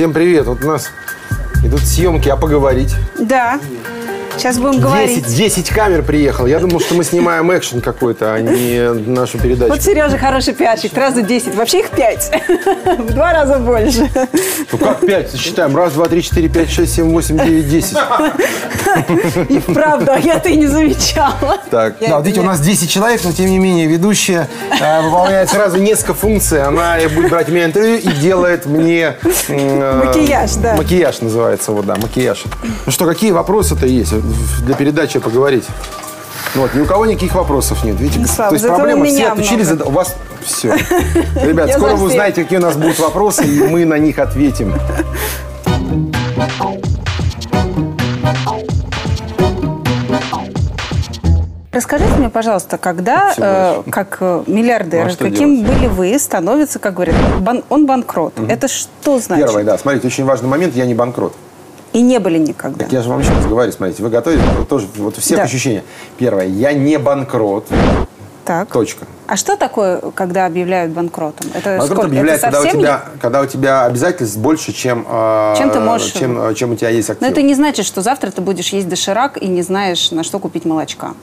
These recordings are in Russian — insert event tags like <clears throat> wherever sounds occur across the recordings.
Всем привет. Вот у нас идут съемки, а поговорить? Да. Сейчас будем говорить. 10, 10 камер приехал. Я думал, что мы снимаем экшен какой-то, а не нашу передачу. Вот Сережа хороший пиарщик. Сразу 10. Вообще их 5. <laughs> В два раза больше. Ну как 5? Считаем. Раз, два, три, четыре, пять, шесть, семь, восемь, девять, десять. И вправду, а я-то и не замечала. Так, да, видите, у нас 10 человек, но тем не менее ведущая э, выполняет сразу несколько функций. Она будет брать у меня интервью и делает мне... э, Макияж, да. Макияж называется, вот, да, макияж. Ну что, какие вопросы-то есть для передачи поговорить? Ну Вот, ни у кого никаких вопросов нет. Видите, Ну, Слава, то есть проблема, все много. зада- у вас все. <laughs> Ребят, скоро вы узнаете, какие у нас будут вопросы, и мы на них ответим. Расскажите мне, пожалуйста, когда, э, как э, миллиардер, Ну, а каким делать? были вы, становится, как говорят, бан- он банкрот. Это что значит? Первое, да. Смотрите, очень важный момент, я не банкрот. И не были никогда. Так я же вам еще раз говорю, смотрите, вы готовите, тоже вот у всех Да. ощущения. Первое, я не банкрот, Так. точка. А что такое, когда объявляют банкротом? Это Банкрот сколько? объявляется, Это когда у, тебя, когда у тебя обязательств больше, чем, э, Чем ты можешь- чем, э, чем у тебя есть актив. Но это не значит, что завтра ты будешь есть доширак и не знаешь, на что купить молочка.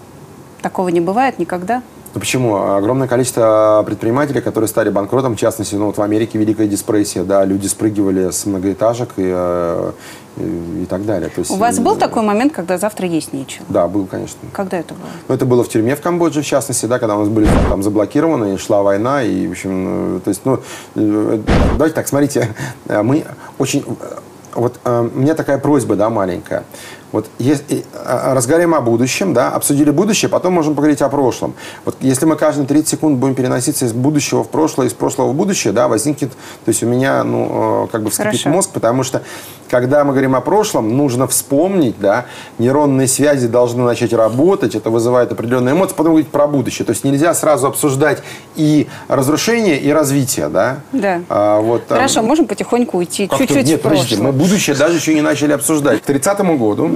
Такого не бывает никогда. Ну почему? Огромное количество предпринимателей, которые стали банкротом, в частности, ну, вот в Америке Великая депрессия, да, люди спрыгивали с многоэтажек и, э, и, и так далее. То есть, У вас э, был такой момент, когда завтра есть нечего? Да, был, конечно. Когда это было? Ну, это было в тюрьме в Камбодже, в частности, да, когда у нас были там заблокированы, и шла война, и, в общем, э, то есть, ну, э, давайте так, смотрите, э, мы очень, э, вот э, у меня такая просьба, да, маленькая. Вот если, э, разговариваем о будущем, да, обсудили будущее, потом можем поговорить о прошлом. Вот если мы каждые 30 секунд будем переноситься из будущего в прошлое, из прошлого в будущее, да, возникнет, то есть у меня, ну, э, как бы вскипит Хорошо. мозг, потому что, когда мы говорим о прошлом, нужно вспомнить, да, нейронные связи должны начать работать, это вызывает определенные эмоции, потом говорить про будущее. То есть нельзя сразу обсуждать и разрушение, и развитие, да? Да. А, вот, Хорошо, можем потихоньку уйти чуть-чуть Нет, в прошлое. подождите, мы будущее даже еще не начали обсуждать. К 30 году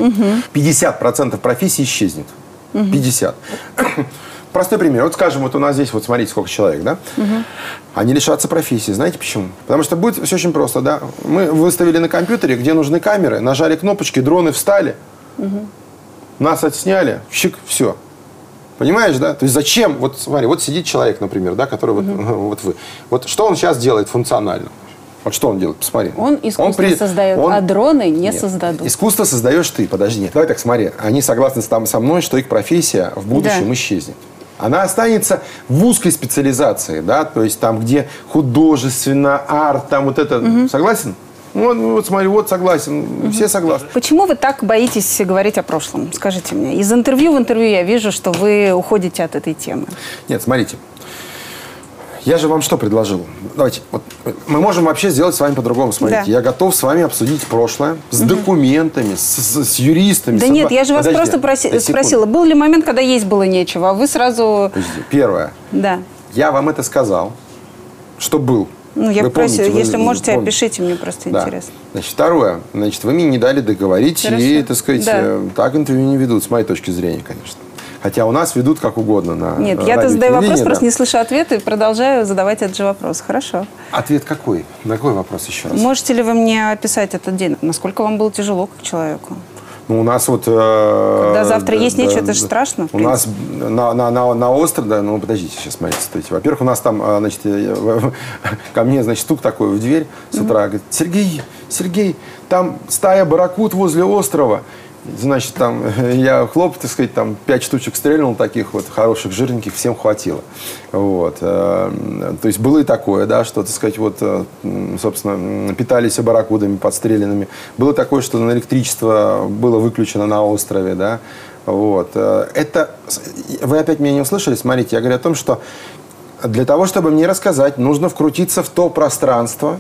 50% профессий исчезнет. 50. Простой пример. Вот скажем, вот у нас здесь, вот смотрите, сколько человек, да? Они лишатся профессии. Знаете почему? Потому что будет все очень просто, да? Мы выставили на компьютере, где нужны камеры, нажали кнопочки, дроны встали, нас отсняли, щик, все. Понимаешь, да? То есть зачем? Вот смотри, вот сидит человек, например, да, который вот, <laughs> вот вы. Вот что он сейчас делает функционально? Вот что он делает? Посмотри. Он искусство при- создает, он- а дроны не Нет, создадут. Искусство создаешь ты, подожди. Давай так, смотри. Они согласны со мной, что их профессия в будущем Да. исчезнет. Она останется в узкой специализации, да, то есть там, где художественно, арт, там вот это. Согласен? Ну, Вот, вот смотри, вот согласен. Все согласны. Почему вы так боитесь говорить о прошлом? Скажите мне. Из интервью в интервью я вижу, что вы уходите от этой темы. Нет, смотрите. Я же вам что предложил? Давайте, вот, мы можем вообще сделать с вами по-другому. Смотрите, Да. я готов с вами обсудить прошлое с документами, с, с- с юристами. Да с нет, я же вас Подожди, просто проси- спросила, был ли момент, когда есть было нечего, а вы сразу... Первое. Да. Я вам это сказал, что был. Ну, я Вы помните, если вы можете, помните. опишите, мне просто Да. интересно. Значит, второе. Значит, вы мне не дали договорить, и, Хорошо. так сказать, Да. э, так интервью не ведут, с моей точки зрения, конечно. Хотя у нас ведут как угодно на Нет, я-то задаю вопрос, телевидении, просто да. не слышу ответа и продолжаю задавать этот же вопрос. Хорошо. Ответ какой? На какой вопрос еще раз? Можете ли вы мне описать этот день? Насколько вам было тяжело как человеку? Ну, у нас вот... э, Когда завтра есть да, нечего, это да, же страшно, У нас на, на, на, на острове, да, ну, подождите, сейчас, смотрите, стойте. Во-первых, у нас там, э, значит, э, <laughs> ко мне, значит, стук такой в дверь с утра. Говорит, Сергей, Сергей, там стая барракуд возле острова. Значит, там <laughs> я хлоп, так сказать, там пять штучек стрельнул таких вот хороших, жирненьких, всем хватило. Вот. э, То есть было и такое, да, что, так сказать, вот, э, собственно, питались барракудами подстреленными. Было такое, что на электричество было выключено на острове, да. Вот. э, Это... Вы опять меня не услышали? Смотрите, я говорю о том, что для того, чтобы мне рассказать, нужно вкрутиться в то пространство,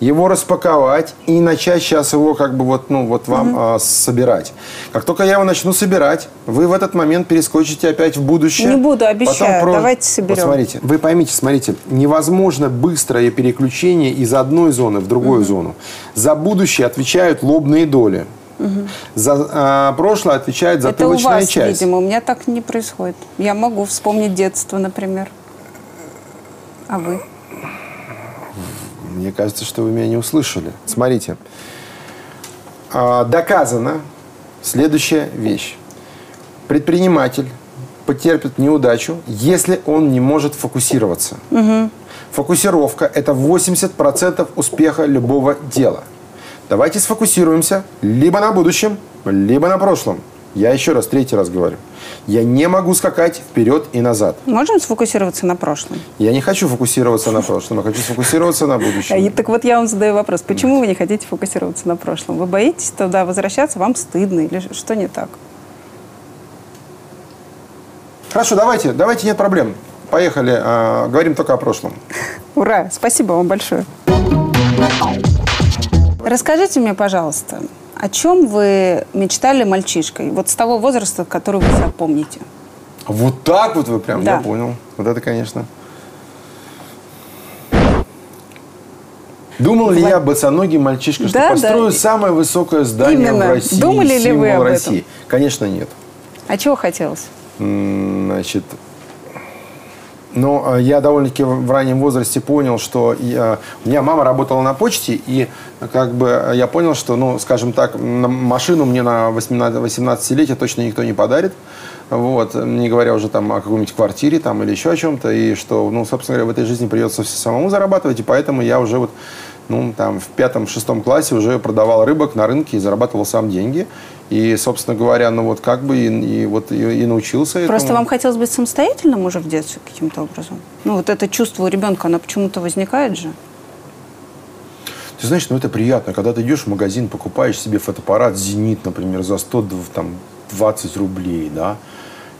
его распаковать и начать сейчас его как бы вот, ну, вот вам а, собирать. Как только я его начну собирать, вы в этот момент перескочите опять в будущее. Не буду, обещаю. Давайте соберем. Вот смотрите, вы поймите, смотрите, невозможно быстрое переключение из одной зоны в другую зону. За будущее отвечают лобные доли. За а, прошлое отвечает Это у затылочная вас, часть. видимо, у меня так не происходит. Я могу вспомнить детство, например. А вы? Мне кажется, что вы меня не услышали. Смотрите. А, доказана следующая вещь. Предприниматель потерпит неудачу, если он не может фокусироваться. Угу. Фокусировка – это 80% успеха любого дела. Давайте сфокусируемся либо на будущем, либо на прошлом. Я еще раз, третий раз говорю. Я не могу скакать вперед и назад. Можем сфокусироваться на прошлом? Я не хочу фокусироваться на прошлом, я хочу сфокусироваться на будущем. И, так вот я вам задаю вопрос. Почему вы не хотите фокусироваться на прошлом? Вы боитесь туда возвращаться? Вам стыдно или что не так? Хорошо, давайте, давайте, нет проблем. Поехали, а, говорим только о прошлом. Ура, спасибо вам большое. Расскажите мне, пожалуйста, о чем вы мечтали мальчишкой? Вот с того возраста, который вы себя помните. Вот так вот вы прям, да. я понял. Вот это, конечно. Думал ли я, босоногий мальчишка, что да, построю да. самое высокое здание Именно. в России? Думали ли вы об России? этом? Конечно, нет. А чего хотелось? Значит, но э, я довольно-таки в раннем возрасте понял, что я, у меня мама работала на почте, и как бы я понял, что, ну, скажем так, машину мне на 18-летие точно никто не подарит. Вот, не говоря уже там о какой-нибудь квартире там, или еще о чем-то, и что, ну, собственно говоря, в этой жизни придется все самому зарабатывать, и поэтому я уже вот ну, там, в пятом-шестом классе уже продавал рыбок на рынке и зарабатывал сам деньги. И, собственно говоря, ну вот как бы и, и вот и, и научился Просто этому. вам хотелось быть самостоятельным уже в детстве каким-то образом? Ну вот это чувство у ребенка, оно почему-то возникает же? Ты знаешь, ну это приятно, когда ты идешь в магазин, покупаешь себе фотоаппарат «Зенит», например, за 120 рублей, да,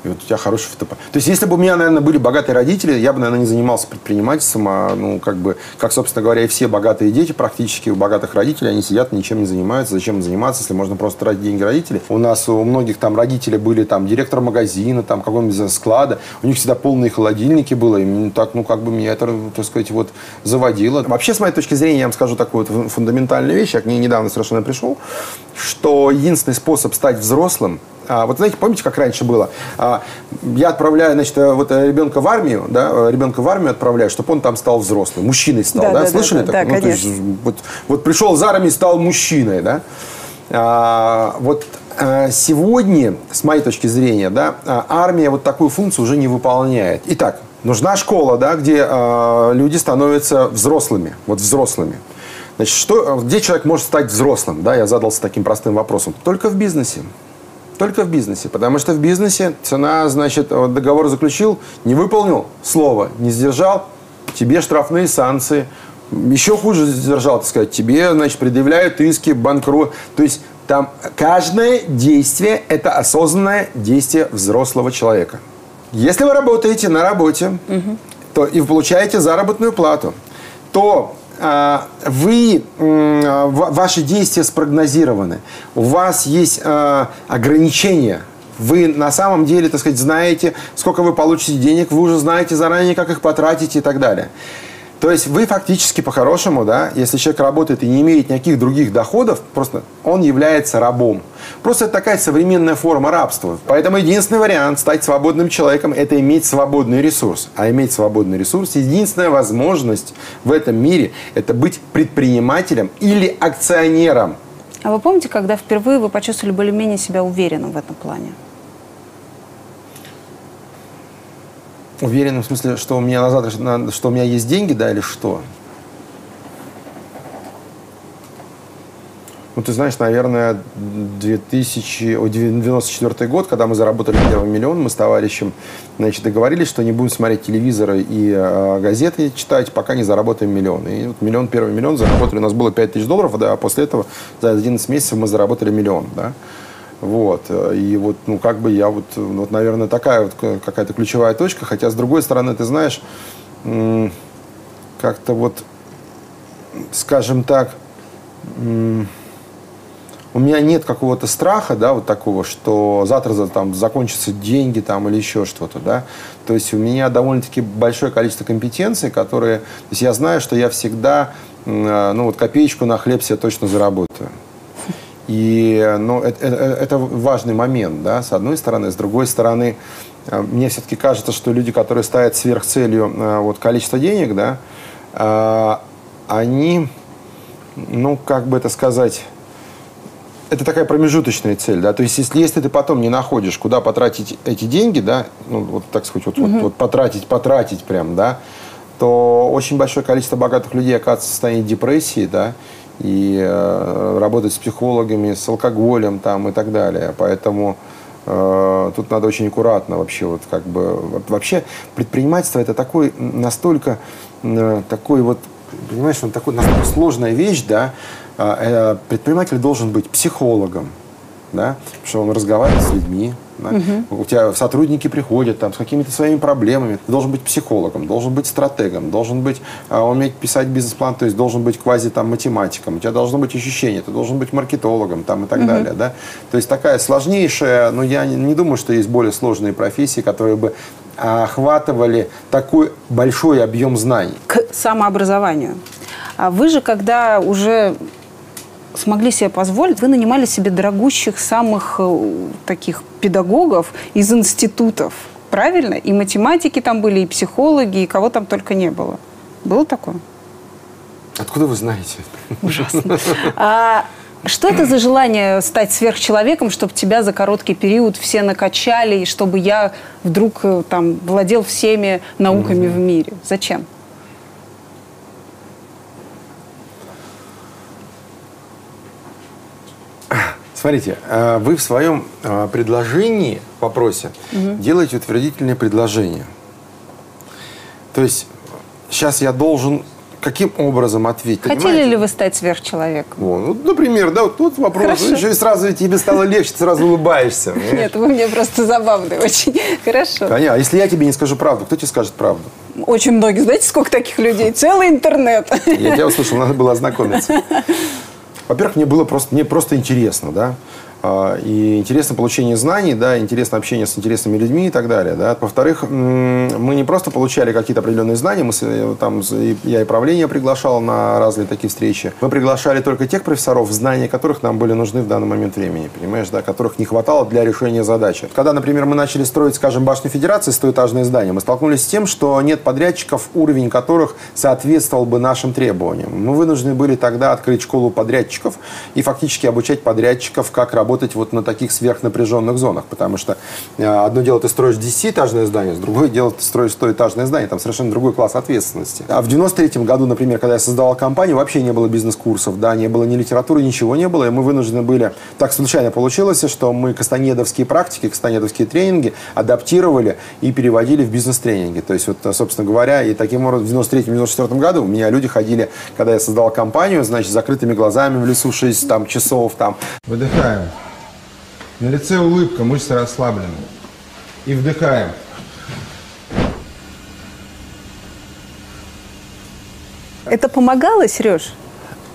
и вот у тебя хороший фотоаппарат. То есть, если бы у меня, наверное, были богатые родители, я бы, наверное, не занимался предпринимательством, а, ну, как бы, как, собственно говоря, и все богатые дети практически у богатых родителей, они сидят, ничем не занимаются. Зачем заниматься, если можно просто тратить деньги родителей? У нас у многих там родители были там директор магазина, там какого-нибудь склада, у них всегда полные холодильники было, и так, ну, как бы меня это, так сказать, вот заводило. Вообще, с моей точки зрения, я вам скажу такую вот фундаментальную вещь, я к ней недавно совершенно пришел, что единственный способ стать взрослым – а, вот знаете, помните, как раньше было? А, я отправляю, значит, э, вот э, ребенка в армию, да, э, ребенка в армию отправляю, чтобы он там стал взрослым, мужчиной стал, да? да? да Слышали да, такое? Да, ну, конечно. есть, вот, вот пришел из армии, стал мужчиной, да? А, вот сегодня, с моей точки зрения, да, армия вот такую функцию уже не выполняет. Итак, нужна школа, да, где люди становятся взрослыми, вот взрослыми. Значит, что, где человек может стать взрослым? Да, я задался таким простым вопросом. Только в бизнесе. Только в бизнесе. Потому что в бизнесе цена, значит, договор заключил, не выполнил слово, не сдержал, тебе штрафные санкции. Еще хуже сдержал, так сказать, тебе, значит, предъявляют иски, банкрот. То есть там каждое действие – это осознанное действие взрослого человека. Если вы работаете на работе, угу. то и вы получаете заработную плату, то вы, ваши действия спрогнозированы, у вас есть а, ограничения, вы на самом деле, так сказать, знаете, сколько вы получите денег, вы уже знаете заранее, как их потратить и так далее. То есть вы фактически по-хорошему, да, если человек работает и не имеет никаких других доходов, просто он является рабом. Просто это такая современная форма рабства. Поэтому единственный вариант стать свободным человеком – это иметь свободный ресурс. А иметь свободный ресурс – единственная возможность в этом мире – это быть предпринимателем или акционером. А вы помните, когда впервые вы почувствовали более-менее себя уверенным в этом плане? Уверен в смысле, что у меня назад, что у меня есть деньги, да, или что? Ну, ты знаешь, наверное, 2094 год, когда мы заработали первый миллион, мы с товарищем значит, договорились, что не будем смотреть телевизоры и э, газеты читать, пока не заработаем миллион. И вот миллион, первый миллион заработали, у нас было 5 тысяч долларов, да, а после этого за 11 месяцев мы заработали миллион, да. Вот. И вот, ну, как бы я вот, вот наверное, такая вот какая-то ключевая точка. Хотя, с другой стороны, ты знаешь, как-то вот, скажем так, у меня нет какого-то страха, да, вот такого, что завтра там закончатся деньги там или еще что-то, да. То есть у меня довольно-таки большое количество компетенций, которые, то есть я знаю, что я всегда, ну вот копеечку на хлеб себе точно заработаю. И ну, это, это, это важный момент, да, с одной стороны. С другой стороны, э, мне все-таки кажется, что люди, которые ставят сверхцелью э, вот, количество денег, да, э, они, ну, как бы это сказать, это такая промежуточная цель, да, то есть если, если ты потом не находишь, куда потратить эти деньги, да, ну, вот так сказать, вот, угу. вот, вот потратить, потратить прям, да, то очень большое количество богатых людей оказывается в состоянии депрессии, да, и э, работать с психологами, с алкоголем там и так далее. Поэтому э, тут надо очень аккуратно вообще вот как бы вообще предпринимательство это такой настолько э, такой вот понимаешь, он такой настолько сложная вещь, да. Э, э предприниматель должен быть психологом, да, потому что он разговаривает с людьми, да? Угу. У тебя сотрудники приходят там, с какими-то своими проблемами. Ты должен быть психологом, должен быть стратегом, должен быть, а, уметь писать бизнес-план, то есть должен быть квази там, математиком. У тебя должно быть ощущение, ты должен быть маркетологом там, и так угу. далее. Да? То есть такая сложнейшая, но я не, не думаю, что есть более сложные профессии, которые бы охватывали такой большой объем знаний. К самообразованию. А вы же, когда уже смогли себе позволить, вы нанимали себе дорогущих самых э, таких педагогов из институтов. Правильно? И математики там были, и психологи, и кого там только не было. Было такое? Откуда вы знаете? Ужасно. А что это за желание стать сверхчеловеком, чтобы тебя за короткий период все накачали, и чтобы я вдруг э, там владел всеми науками mm-hmm. в мире? Зачем? Смотрите, э, вы в своем э, предложении, вопросе, угу. делаете утвердительное предложение. То есть сейчас я должен каким образом ответить? Хотели понимаете? ли вы стать сверхчеловеком? О, ну, например, да, вот тут вопрос. Хорошо. Еще и сразу тебе стало легче, ты сразу улыбаешься. <laughs> Нет, вы мне просто забавный очень. <laughs> Хорошо. Понятно. А если я тебе не скажу правду, кто тебе скажет правду? Очень многие. Знаете, сколько таких людей? Целый интернет. Я тебя <laughs> услышал, надо было ознакомиться. Во-первых, мне было просто, мне просто интересно, да. А, и интересно получение знаний, да, интересно общение с интересными людьми и так далее. Да. Во-вторых, мы не просто получали какие-то определенные знания, мы э, там, я и правление приглашал на разные такие встречи. Мы приглашали только тех профессоров, знания которых нам были нужны в данный момент времени, понимаешь, да, которых не хватало для решения задачи. Когда, например, мы начали строить, скажем, башню Федерации, стоэтажное здание, мы столкнулись с тем, что нет подрядчиков, уровень которых соответствовал бы нашим требованиям. Мы вынуждены были тогда открыть школу подрядчиков и фактически обучать подрядчиков, как работать работать вот на таких сверхнапряженных зонах, потому что э, одно дело ты строишь 10-этажное здание, другое дело ты строишь 100-этажное здание, там совершенно другой класс ответственности. А в 93 году, например, когда я создавал компанию, вообще не было бизнес-курсов, да, не было ни литературы, ничего не было, и мы вынуждены были, так случайно получилось, что мы кастанедовские практики, кастанедовские тренинги адаптировали и переводили в бизнес-тренинги. То есть, вот, собственно говоря, и таким образом в 93-94 году у меня люди ходили, когда я создавал компанию, значит, закрытыми глазами в лесу 6 там, часов там. Выдыхаем. На лице улыбка, мышцы расслаблены. И вдыхаем. Это помогало, Сереж?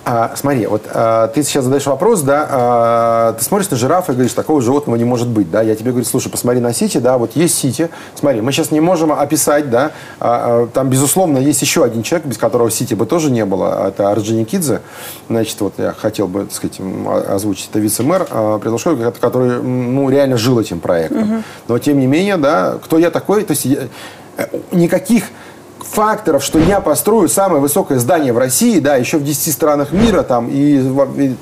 А, смотри, вот а, ты сейчас задаешь вопрос, да, а, ты смотришь на жирафа и говоришь, такого животного не может быть, да, я тебе говорю, слушай, посмотри на Сити, да, вот есть Сити, смотри, мы сейчас не можем описать, да, а, а, там, безусловно, есть еще один человек, без которого Сити бы тоже не было, это Арджини Кидзе, значит, вот я хотел бы, так сказать, озвучить, это вице-мэр а, который, ну, реально жил этим проектом, угу. но, тем не менее, да, кто я такой, то есть я, э, никаких факторов, что я построю самое высокое здание в России, да, еще в 10 странах мира там, и,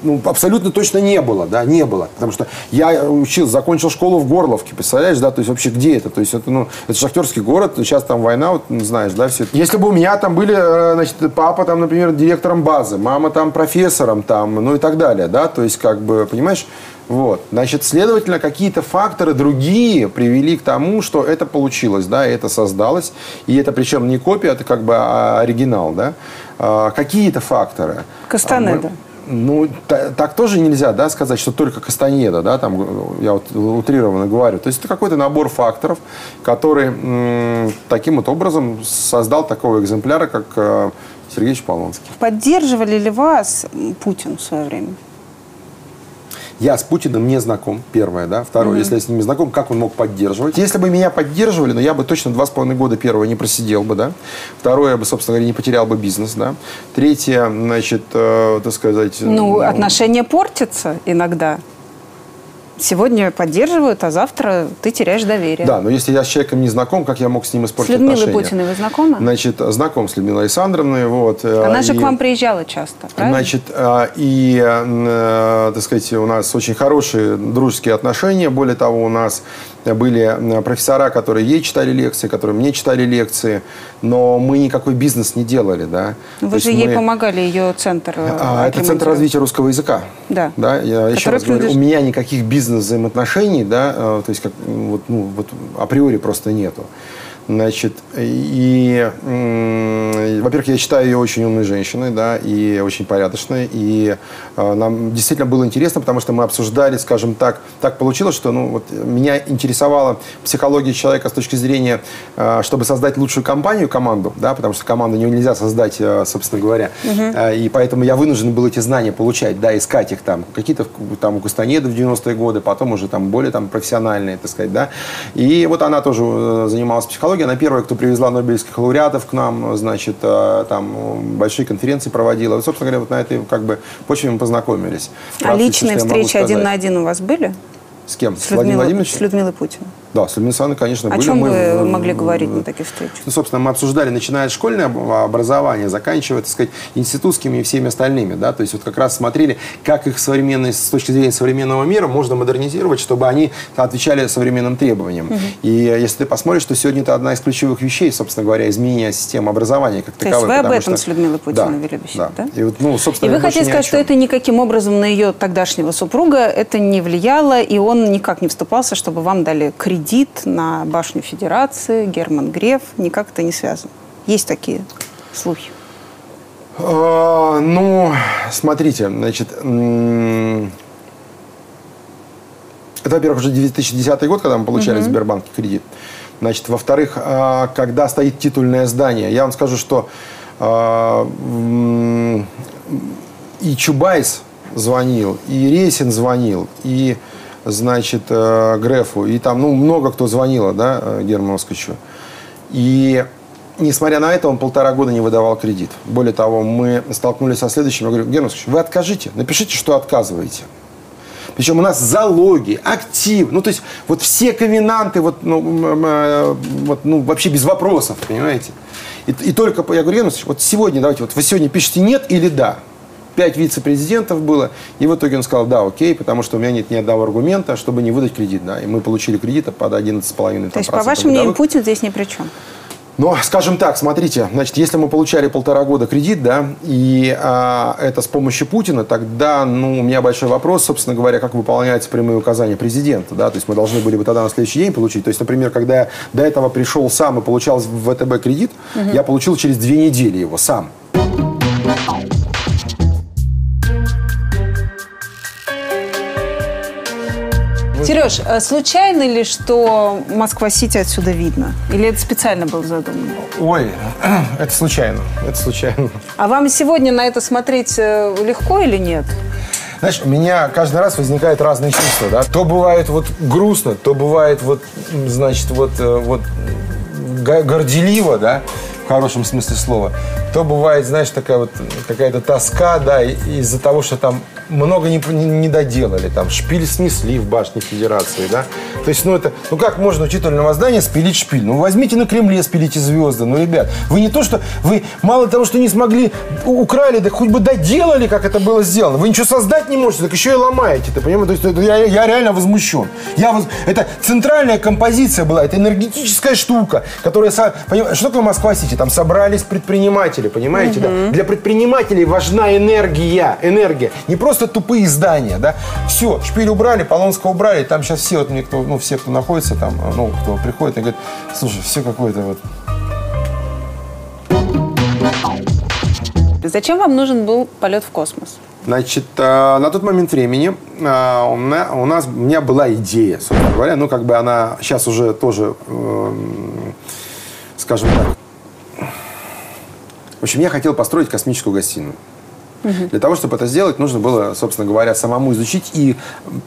ну, абсолютно точно не было, да, не было. Потому что я учил, закончил школу в Горловке, представляешь, да, то есть вообще где это? То есть это, ну, это шахтерский город, сейчас там война, вот, знаешь, да, все. Если бы у меня там были, э, значит, папа там, например, директором базы, мама там профессором там, ну и так далее, да, то есть как бы, понимаешь, вот. Значит, следовательно, какие-то факторы другие привели к тому, что это получилось, да, это создалось. И это причем не копия, это как бы а, оригинал, да. А, какие-то факторы. Кастанеда. Ну, та, так тоже нельзя, да, сказать, что только Кастанеда, да, там, я вот утрированно говорю. То есть это какой-то набор факторов, который м, таким вот образом создал такого экземпляра, как э, Сергей Полонский. Поддерживали ли вас Путин в свое время? Я с Путиным не знаком, первое, да. Второе, mm-hmm. если я с ним не знаком, как он мог поддерживать? Если бы меня поддерживали, ну, я бы точно два с половиной года первое не просидел бы, да. Второе, я бы, собственно говоря, не потерял бы бизнес, да. Третье, значит, э, так сказать... Ну, ну, отношения портятся иногда. Сегодня поддерживают, а завтра ты теряешь доверие. Да, но если я с человеком не знаком, как я мог с ним испортить С Людмилой отношения? Путиной вы знакомы? Значит, знаком с Людмилой Александровной. Вот, Она же и- к вам приезжала часто, правильно? Значит, а, и, э, так сказать, у нас очень хорошие дружеские отношения. Более того, у нас были э, профессора, которые ей читали лекции, которые мне читали лекции, но мы никакой бизнес не делали, да. Вы То же ей мы- помогали, ее центр э, а, это Центр развития русского языка. Да. Да, я еще Который раз говорю, у меня никаких бизнес-взаимоотношений, да, э, то есть как, вот, ну, вот априори просто нету. Значит, и, во-первых, я считаю ее очень умной женщиной, да, и очень порядочной, и э, нам действительно было интересно, потому что мы обсуждали, скажем так, так получилось, что, ну, вот меня интересовала психология человека с точки зрения, э, чтобы создать лучшую компанию, команду, да, потому что команду не- нельзя создать, э, собственно говоря, Э, и поэтому я вынужден был эти знания получать, да, искать их там, какие-то там у Кастанеда в 90-е годы, потом уже там более там профессиональные, так сказать, да, и вот она тоже занималась психологией, она первая, кто привезла нобелевских лауреатов к нам, значит, э, там большие конференции проводила, вот, собственно говоря, вот на этой как бы почве мы познакомились. А личные встречи один на один у вас были? С кем? С С Владимиром Владимировичем? с Людмилой Путиной. Да, с Людмилой Александровной, конечно, О были. чем Мы вы в- могли говорить на таких встречах? Ну, собственно, мы обсуждали, начиная от школьного об- образования, заканчивая, так сказать, институтскими и всеми остальными, да, то есть вот как раз смотрели, как их современные, с точки зрения современного мира можно модернизировать, чтобы они отвечали современным требованиям. И если ты посмотришь, то сегодня это одна из ключевых вещей, собственно говоря, изменения системы образования как То есть таковой. вы об этом что- с Людмилой Путиной Да, вели беседу, да? И вот, ну, собственно, И вы хотите о сказать, что это никаким образом на ее тогдашнего супруга это не влияло, и он никак не вступался, чтобы вам дали кредит на башню Федерации, Герман Греф, никак это не связано. Есть такие слухи. А, Ну, смотрите, значит, это, во-первых, уже 2010 год, когда мы получали в Сбербанке кредит. Значит, во-вторых, а, когда стоит титульное здание, я вам скажу, что а, и Чубайс звонил, и Ресин звонил, и, значит, э, Грефу, и там, ну, много кто звонило, да, э, Герману Москвичу. И несмотря на это, он полтора года не выдавал кредит. Более того, мы столкнулись со следующим. Я говорю, Герман Москвич, вы откажите, напишите, что отказываете. Причем у нас залоги, актив, ну то есть вот все ковенанты, вот, ну, э, вот, ну вообще без вопросов, понимаете? И, и только, я говорю, Герман Москвич, вот сегодня, давайте, вот вы сегодня пишете нет или да. Пять вице-президентов было, и в итоге он сказал, да, окей, потому что у меня нет ни одного аргумента, чтобы не выдать кредит, да, и мы получили кредит под 11,5%. То есть, по вашему мнению, Путин здесь ни при чем? Но, скажем так, смотрите, значит, если мы получали полтора года кредит, да, и а, это с помощью Путина, тогда, ну, у меня большой вопрос, собственно говоря, как выполняются прямые указания президента, да, то есть мы должны были бы тогда на следующий день получить. То есть, например, когда я до этого пришел сам и получал в ВТБ кредит, я получил через две недели его сам. Сереж, а случайно ли, что Москва-Сити отсюда видно? Или это специально было задумано? Ой, <clears throat> это случайно, это случайно. А вам сегодня на это смотреть э, легко или нет? Знаешь, у меня каждый раз возникают разные чувства, да. То бывает вот грустно, то бывает вот, значит, вот, э, вот горделиво, да, хорошем смысле слова. То бывает, знаешь, такая вот какая-то тоска, да, из-за того, что там много не, не, не доделали, там шпиль снесли в башне Федерации, да. То есть, ну это, ну как можно у титульного здания спилить шпиль? Ну возьмите на Кремле, спилите звезды, ну ребят, вы не то, что, вы мало того, что не смогли, украли, да хоть бы доделали, как это было сделано. Вы ничего создать не можете, так еще и ломаете, ты понимаешь? То есть это я, я реально возмущен. Я воз- Это центральная композиция была, это энергетическая штука, которая, со- поним- что такое Москва-Сити? Там собрались предприниматели, понимаете, да? Для предпринимателей важна энергия, энергия, не просто тупые здания, да? Все, шпиль убрали, Полонского убрали, там сейчас все, вот мне кто, ну, все, кто находится там, ну, кто приходит и говорит, слушай, все какое-то вот Зачем вам нужен был полет в космос? Значит, э, на тот момент времени э, у меня, у нас, у меня была идея, собственно говоря, ну, как бы она сейчас уже тоже, эм, скажем так, в общем, я хотел построить космическую гостиную. Угу. Для того, чтобы это сделать, нужно было, собственно говоря, самому изучить и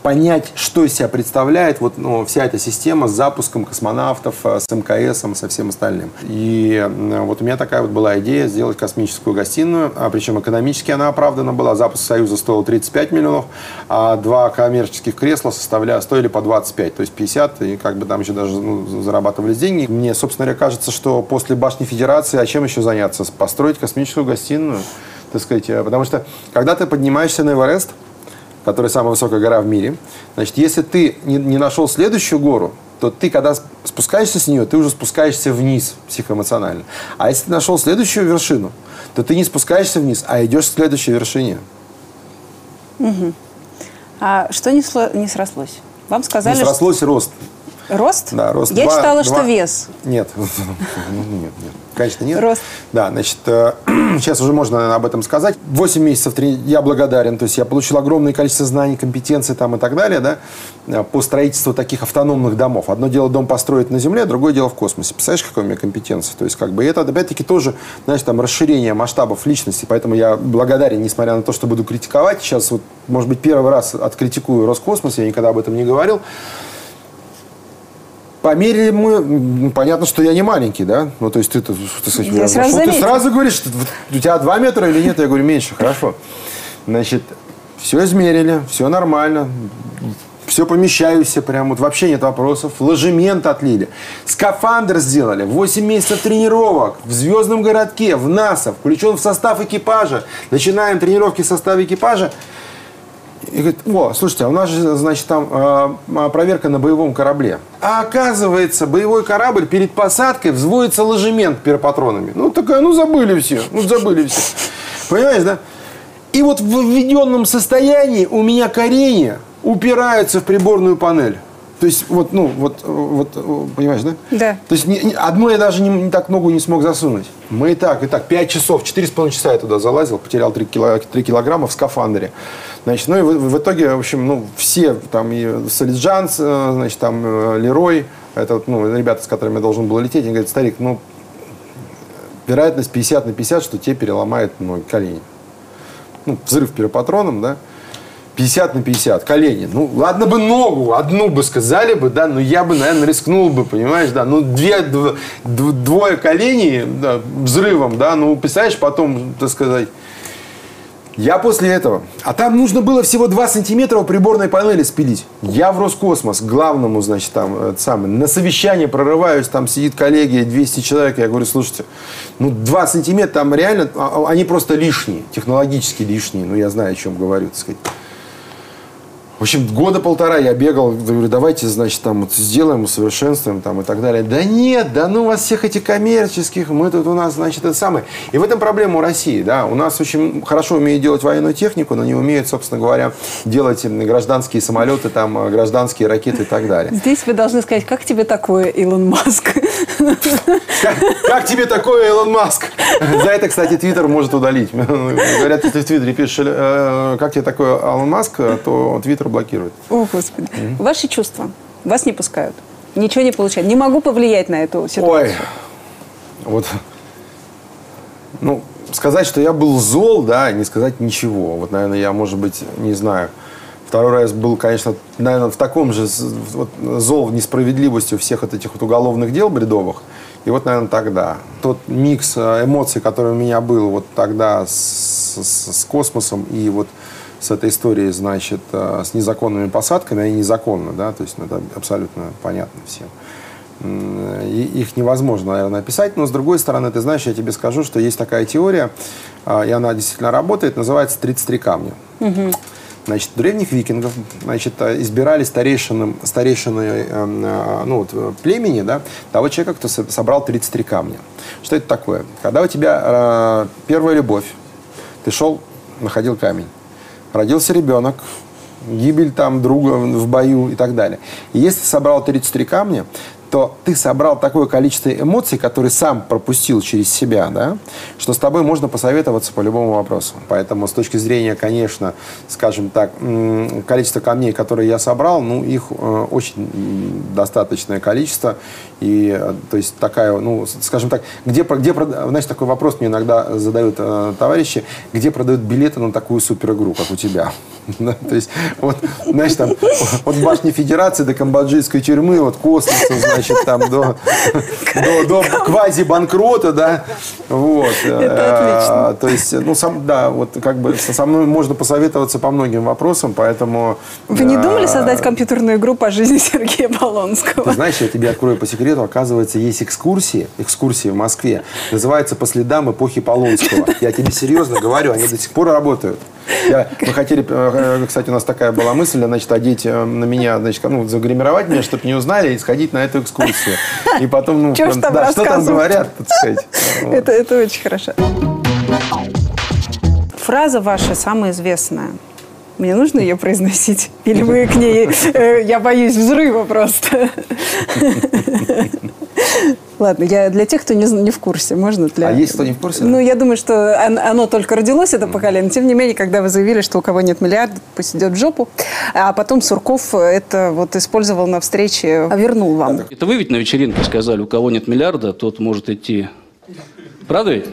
понять, что из себя представляет вот, ну, вся эта система с запуском космонавтов, э, с МКС, со всем остальным. И вот у меня такая вот была идея сделать космическую гостиную, а причем экономически она оправдана была. Запуск Союза стоил 35 миллионов, а два коммерческих кресла составляли, стоили по 25, то есть 50, и как бы там еще даже ну, зарабатывались деньги. Мне, собственно говоря, кажется, что после башни Федерации, а чем еще заняться? Построить космическую гостиную так сказать, э, потому что когда ты поднимаешься на Эверест, который самая высокая гора в мире, значит, если ты не, не нашел следующую гору, то ты, когда спускаешься с нее, ты уже спускаешься вниз психоэмоционально. А если ты нашел следующую вершину, то ты не спускаешься вниз, а идешь к следующей вершине. Угу. А что не, сло, не срослось? Вам сказали, не срослось что... рост. Рост? Да, рост. Я 2, читала, 2... что вес. <laughs> Нет, нет, нет. Конечно, нет. Рост. Да, значит, э, <clears throat> сейчас уже можно наверное, об этом сказать. 8 месяцев я благодарен, то есть я получил огромное количество знаний, компетенций там и так далее, да, э, по строительству таких автономных домов. Одно дело дом построить на Земле, другое дело в космосе. Представляешь, какая у меня компетенция? То есть, как бы, это, опять-таки, тоже, знаешь, там, расширение масштабов личности, поэтому я благодарен, несмотря на то, что буду критиковать. Сейчас, вот, может быть, первый раз откритикую Роскосмос, я никогда об этом не говорил. Померили мы, понятно, что я не маленький, да? Ну, то есть ты, ты, ты, сказать, я сразу ты сразу говоришь, что у тебя 2 метра или нет? Я говорю, меньше, хорошо. Значит, все измерили, все нормально, все помещаюсь, прям вот вообще нет вопросов. Ложемент отлили. Скафандр сделали. 8 месяцев тренировок в звездном городке, в НАСА, включен в состав экипажа. Начинаем тренировки в составе экипажа. И говорит, о, слушайте, а у нас же, значит, там э, проверка на боевом корабле. А оказывается, боевой корабль перед посадкой взводится ложемент пиропатронами. Ну, такая, ну, забыли все, ну, забыли все. Понимаешь, да? И вот в введенном состоянии у меня коренья упираются в приборную панель. То есть, вот, ну, вот, вот, понимаешь, да? Да. То есть, не, я даже не, не так ногу не смог засунуть. Мы и так, и так, 5 часов, 4,5 часа я туда залазил, потерял 3, кило, 3 килограмма в скафандре. Значит, ну и в, в итоге, в общем, ну, все, там, и Солиджан, э, значит, там, э, Лерой, это, ну, ребята, с которыми я должен был лететь, они говорят, старик, ну, вероятность 50 на 50, что тебе переломает ноги, колени. Ну, взрыв пиропатроном, да, 50 на 50, колени. Ну, ладно бы ногу, одну бы сказали бы, да, но я бы, наверное, рискнул бы, понимаешь, да. Ну, две, дв, двое коленей да, взрывом, да, ну, представляешь, потом, так сказать, я после этого. А там нужно было всего 2 сантиметра у приборной панели спилить. Я в Роскосмос, главному, значит, там, самое, на совещание прорываюсь, там сидит коллегия, 200 человек. Я говорю, слушайте, ну 2 сантиметра там реально, а, а, они просто лишние, технологически лишние. Ну, я знаю, о чем говорю, так сказать. В общем, года полтора я бегал, говорю, давайте, значит, там вот сделаем, усовершенствуем там и так далее. Да нет, да ну у вас всех этих коммерческих, мы тут у нас, значит, это самое. И в этом проблема у России, да. У нас очень хорошо умеют делать военную технику, но не умеют, собственно говоря, делать гражданские самолеты, там, гражданские ракеты и так далее. Здесь вы должны сказать, как тебе такое, Илон Маск? Как, как тебе такое, Илон Маск? За это, кстати, Твиттер может удалить. <laughs> Говорят, если в Твиттере пишешь, э, как тебе такое, Илон Маск, то Твиттер блокирует. О, Господи. Ваши чувства? Вас не пускают? Ничего не получают? Не могу повлиять на эту ситуацию? Ой, вот, ну, сказать, что я был зол, да, не сказать ничего. Вот, наверное, я, может быть, не знаю. Второй раз был, конечно, наверное, в таком же вот, зол в несправедливости всех вот этих вот уголовных дел бредовых. И вот, наверное, тогда. Тот микс э, эмоций, который у меня был вот тогда с, с, с космосом и вот с этой историей, значит, э, с незаконными посадками, они незаконны, да, то есть это абсолютно понятно всем. И их невозможно, наверное, описать, но с другой стороны, ты знаешь, я тебе скажу, что есть такая теория, э, и она действительно работает, называется «33 камня». Угу. Значит, древних викингов значит, э, избирали старейшином, старейшиной ну, вот, племени да, того человека, кто собрал 33 камня. Что это такое? Когда у тебя э, первая любовь, ты шел, находил камень родился ребенок, гибель там друга в бою и так далее. И если собрал 33 камня, то ты собрал такое количество эмоций, которые сам пропустил через себя, да, что с тобой можно посоветоваться по любому вопросу. Поэтому с точки зрения, конечно, скажем так, количество камней, которые я собрал, ну, их э, очень достаточное количество. И, э, то есть, такая, ну, скажем так, где, где знаешь, такой вопрос мне иногда задают э, товарищи, где продают билеты на такую суперигру, как у тебя? <laughs> То есть, вот, знаешь, там, от башни Федерации до камбоджийской тюрьмы, от космоса, значит, там, до, до, до квази-банкрота, да, вот. Это отлично. То есть, ну, сам, да, вот, как бы, со мной можно посоветоваться по многим вопросам, поэтому... Вы не думали создать компьютерную игру по жизни Сергея Полонского? Ты знаешь, я тебе открою по секрету, оказывается, есть экскурсии, экскурсии в Москве, называется «По следам эпохи Полонского». Я тебе серьезно говорю, они до сих пор работают. Я, мы хотели, э, кстати, у нас такая была мысль, значит, одеть э, на меня, значит, ну, загримировать меня, чтобы не узнали, и сходить на эту экскурсию. И потом, ну, что, там, да, что там говорят, так сказать. <laughs> Вот. Это, это очень хорошо. Фраза ваша самая известная. Мне нужно ее произносить? Или вы к ней... Э, я боюсь взрыва просто. Ладно, я для тех, кто не, не в курсе, можно для... А есть кто не в курсе? Ну, я думаю, что оно только родилось, это поколение. Тем не менее, когда вы заявили, что у кого нет миллиарда, пусть идет в жопу, а потом Сурков это вот использовал на встрече, а вернул вам. Это вы ведь на вечеринке сказали, у кого нет миллиарда, тот может идти. Правда ведь?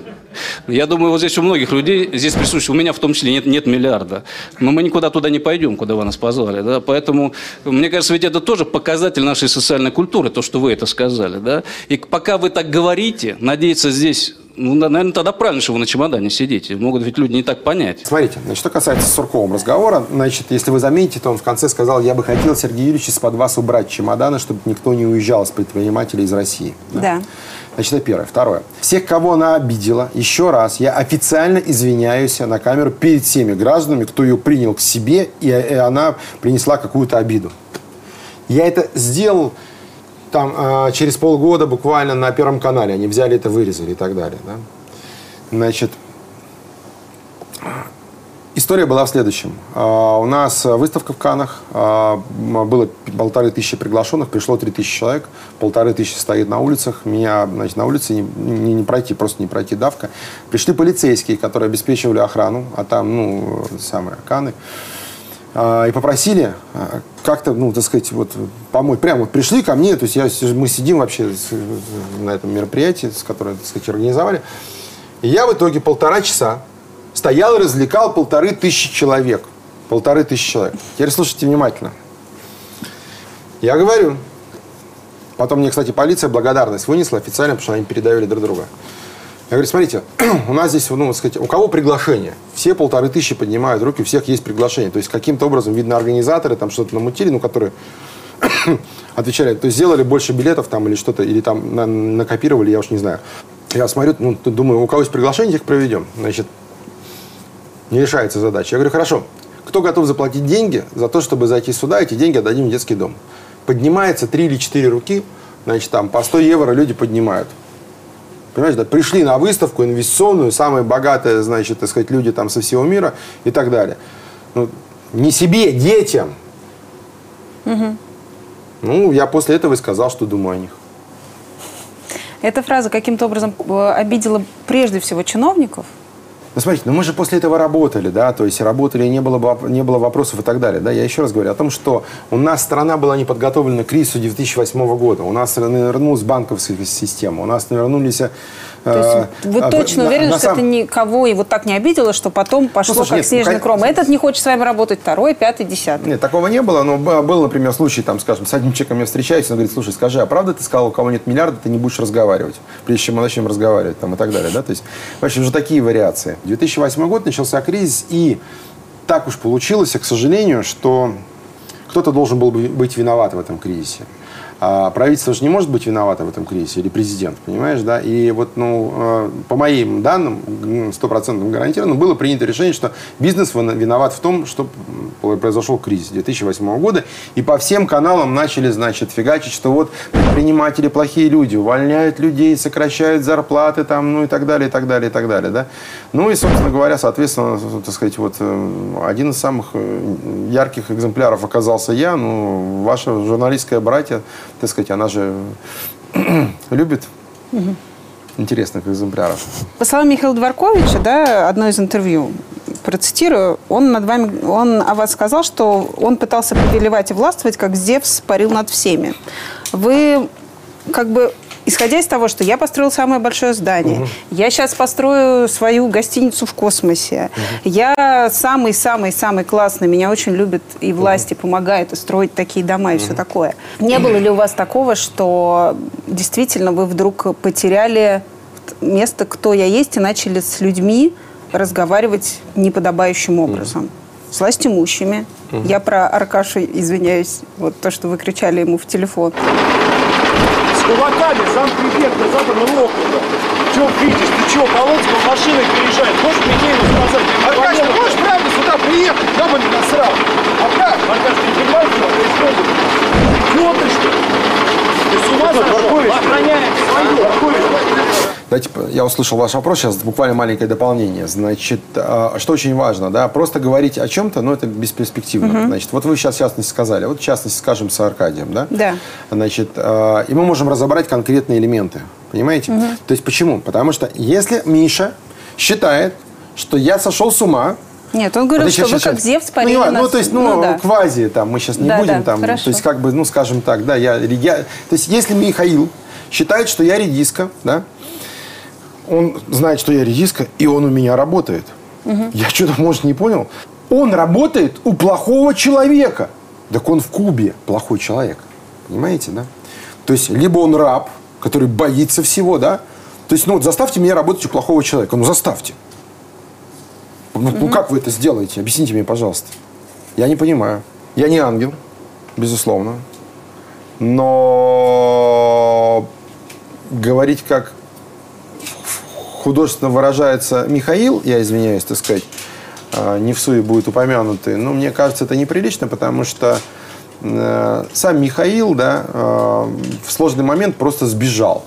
Я думаю, вот здесь у многих людей, здесь присутствующих, у меня в том числе нет, нет миллиарда. Но мы никуда туда не пойдем, куда вы нас позвали. Да? Поэтому, мне кажется, ведь это тоже показатель нашей социальной культуры, то, что вы это сказали. Да? И пока вы так говорите, надеяться здесь ну, наверное, тогда правильно, что вы на чемодане сидите. Могут ведь люди не так понять. Смотрите, значит, что касается Сурковым разговора, значит, если вы заметите, то он в конце сказал, я бы хотел, Сергей Юрьевич, из-под вас убрать чемоданы, чтобы никто не уезжал с предпринимателей из России. Да. да. Значит, это первое. Второе. Всех, кого она обидела, еще раз, я официально извиняюсь на камеру перед всеми гражданами, кто ее принял к себе, и, и она принесла какую-то обиду. Я это сделал там э, через полгода буквально на Первом канале. Они взяли это, вырезали и так далее. Да? Значит, История была в следующем. А, у нас выставка в Канах. А, было полторы тысячи приглашенных, пришло три тысячи человек. Полторы тысячи стоит на улицах. Меня, значит, на улице не, не, не пройти, просто не пройти давка. Пришли полицейские, которые обеспечивали охрану, а там, ну, самые Каны. А, и попросили как-то, ну, так сказать, вот помочь. Прямо вот пришли ко мне, то есть я, мы сидим вообще на этом мероприятии, с которое, так сказать, организовали. И я в итоге полтора часа стоял и развлекал полторы тысячи человек. Полторы тысячи человек. Теперь слушайте внимательно. Я говорю. Потом мне, кстати, полиция благодарность вынесла официально, потому что они передавили друг друга. Я говорю, смотрите, <clears throat> у нас здесь, ну, сказать, у кого приглашение? Все полторы тысячи поднимают руки, у всех есть приглашение. То есть каким-то образом, видно, организаторы там что-то намутили, ну, которые <clears throat> отвечали, то есть сделали больше билетов там или что-то, или там на, накопировали, я уж не знаю. Я смотрю, ну, думаю, у кого есть приглашение, их проведем. Значит, не решается задача. Я говорю, хорошо, кто готов заплатить деньги за то, чтобы зайти сюда, эти деньги отдадим в детский дом. Поднимается три или четыре руки, значит, там по 100 евро люди поднимают. Понимаешь, да, пришли на выставку инвестиционную, самые богатые, значит, так сказать, люди там со всего мира и так далее. Ну, не себе, детям. Угу. Ну, я после этого и сказал, что думаю о них. Эта фраза каким-то образом э, обидела прежде всего чиновников – ну, смотрите, ну мы же после этого работали, да, то есть работали, не было, не было вопросов и так далее, да. Я еще раз говорю о том, что у нас страна была не подготовлена к кризису 2008 года. У нас навернулась банковская система, у нас навернулись то есть вы а, точно уверены, на, что сам... это никого и вот так не обидело, что потом пошло ну, слушай, как нет, снежный ну, кром. Этот не хочет с вами работать, второй, пятый, десятый. Нет, такого не было, но был, например, случай, там, скажем, с одним человеком я встречаюсь, он говорит, слушай, скажи, а правда ты сказал, у кого нет миллиарда, ты не будешь разговаривать, прежде чем мы начнем разговаривать, там, и так далее, да, то есть, в общем, уже такие вариации. 2008 год начался кризис, и так уж получилось, к сожалению, что кто-то должен был быть виноват в этом кризисе. А правительство же не может быть виновато в этом кризисе, или президент, понимаешь, да? И вот, ну, э, по моим данным, стопроцентным гарантированно, было принято решение, что бизнес виноват в том, что произошел кризис 2008 года, и по всем каналам начали, значит, фигачить, что вот предприниматели плохие люди, увольняют людей, сокращают зарплаты, там, ну и так далее, и так далее, и так далее, да? Ну и, собственно говоря, соответственно, так сказать, вот э, один из самых э, ярких экземпляров оказался я, ну, ваша журналистская братья так сказать, она же <clears throat> любит интересных экземпляров. По словам Михаила Дворковича, да, одно из интервью, процитирую, он над вами, он о вас сказал, что он пытался повелевать и властвовать, как Зевс парил над всеми. Вы как бы исходя из того, что я построил самое большое здание, угу. я сейчас построю свою гостиницу в космосе, угу. я самый-самый-самый классный, меня очень любят и власти угу. помогают и строить такие дома и угу. все такое. Не было ли у вас такого, что действительно вы вдруг потеряли место, кто я есть, и начали с людьми разговаривать неподобающим образом? Угу с властимущими. Угу. Я про Аркашу извиняюсь, вот то, что вы кричали ему в телефон кулаками зампрефекта Западного округа. Че видишь, ты че, Полоцкого машиной переезжает? Можешь мне ему сказать? Аркаш, ты можешь правда сюда приехать? Да бы не насрал. Аркаш, Аркаш, ты понимаешь, что происходит? Идиот ты что? Ты с ума сошел? Охраняем свое. Давайте, я услышал ваш вопрос, сейчас буквально маленькое дополнение. Значит, а, что очень важно, да, просто говорить о чем-то, но это бесперспективно. Угу. Значит, вот вы сейчас в частности сказали, вот в частности скажем с Аркадием, да? Да. Значит, а, и мы можем разобрать конкретные элементы, понимаете? Угу. То есть почему? Потому что если Миша считает, что я сошел с ума, нет, он говорил, что сейчас, вы как Зевс парили ну, нас... ну, то есть, ну, ну да. квази, там, мы сейчас не да, будем да, там, хорошо. то есть, как бы, ну, скажем так, да, я, я, то есть, если Михаил считает, что я редиска, да, он знает, что я редиска, и он у меня работает. Угу. Я что-то, может, не понял. Он работает у плохого человека. Так он в Кубе плохой человек. Понимаете, да? То есть, либо он раб, который боится всего, да? То есть, ну, вот заставьте меня работать у плохого человека. Ну, заставьте. Ну, угу. ну, как вы это сделаете? Объясните мне, пожалуйста. Я не понимаю. Я не ангел, безусловно. Но говорить как художественно выражается Михаил, я извиняюсь, так сказать, а, не в суе будет упомянутый, но мне кажется, это неприлично, потому что э, сам Михаил, да, э, в сложный момент просто сбежал.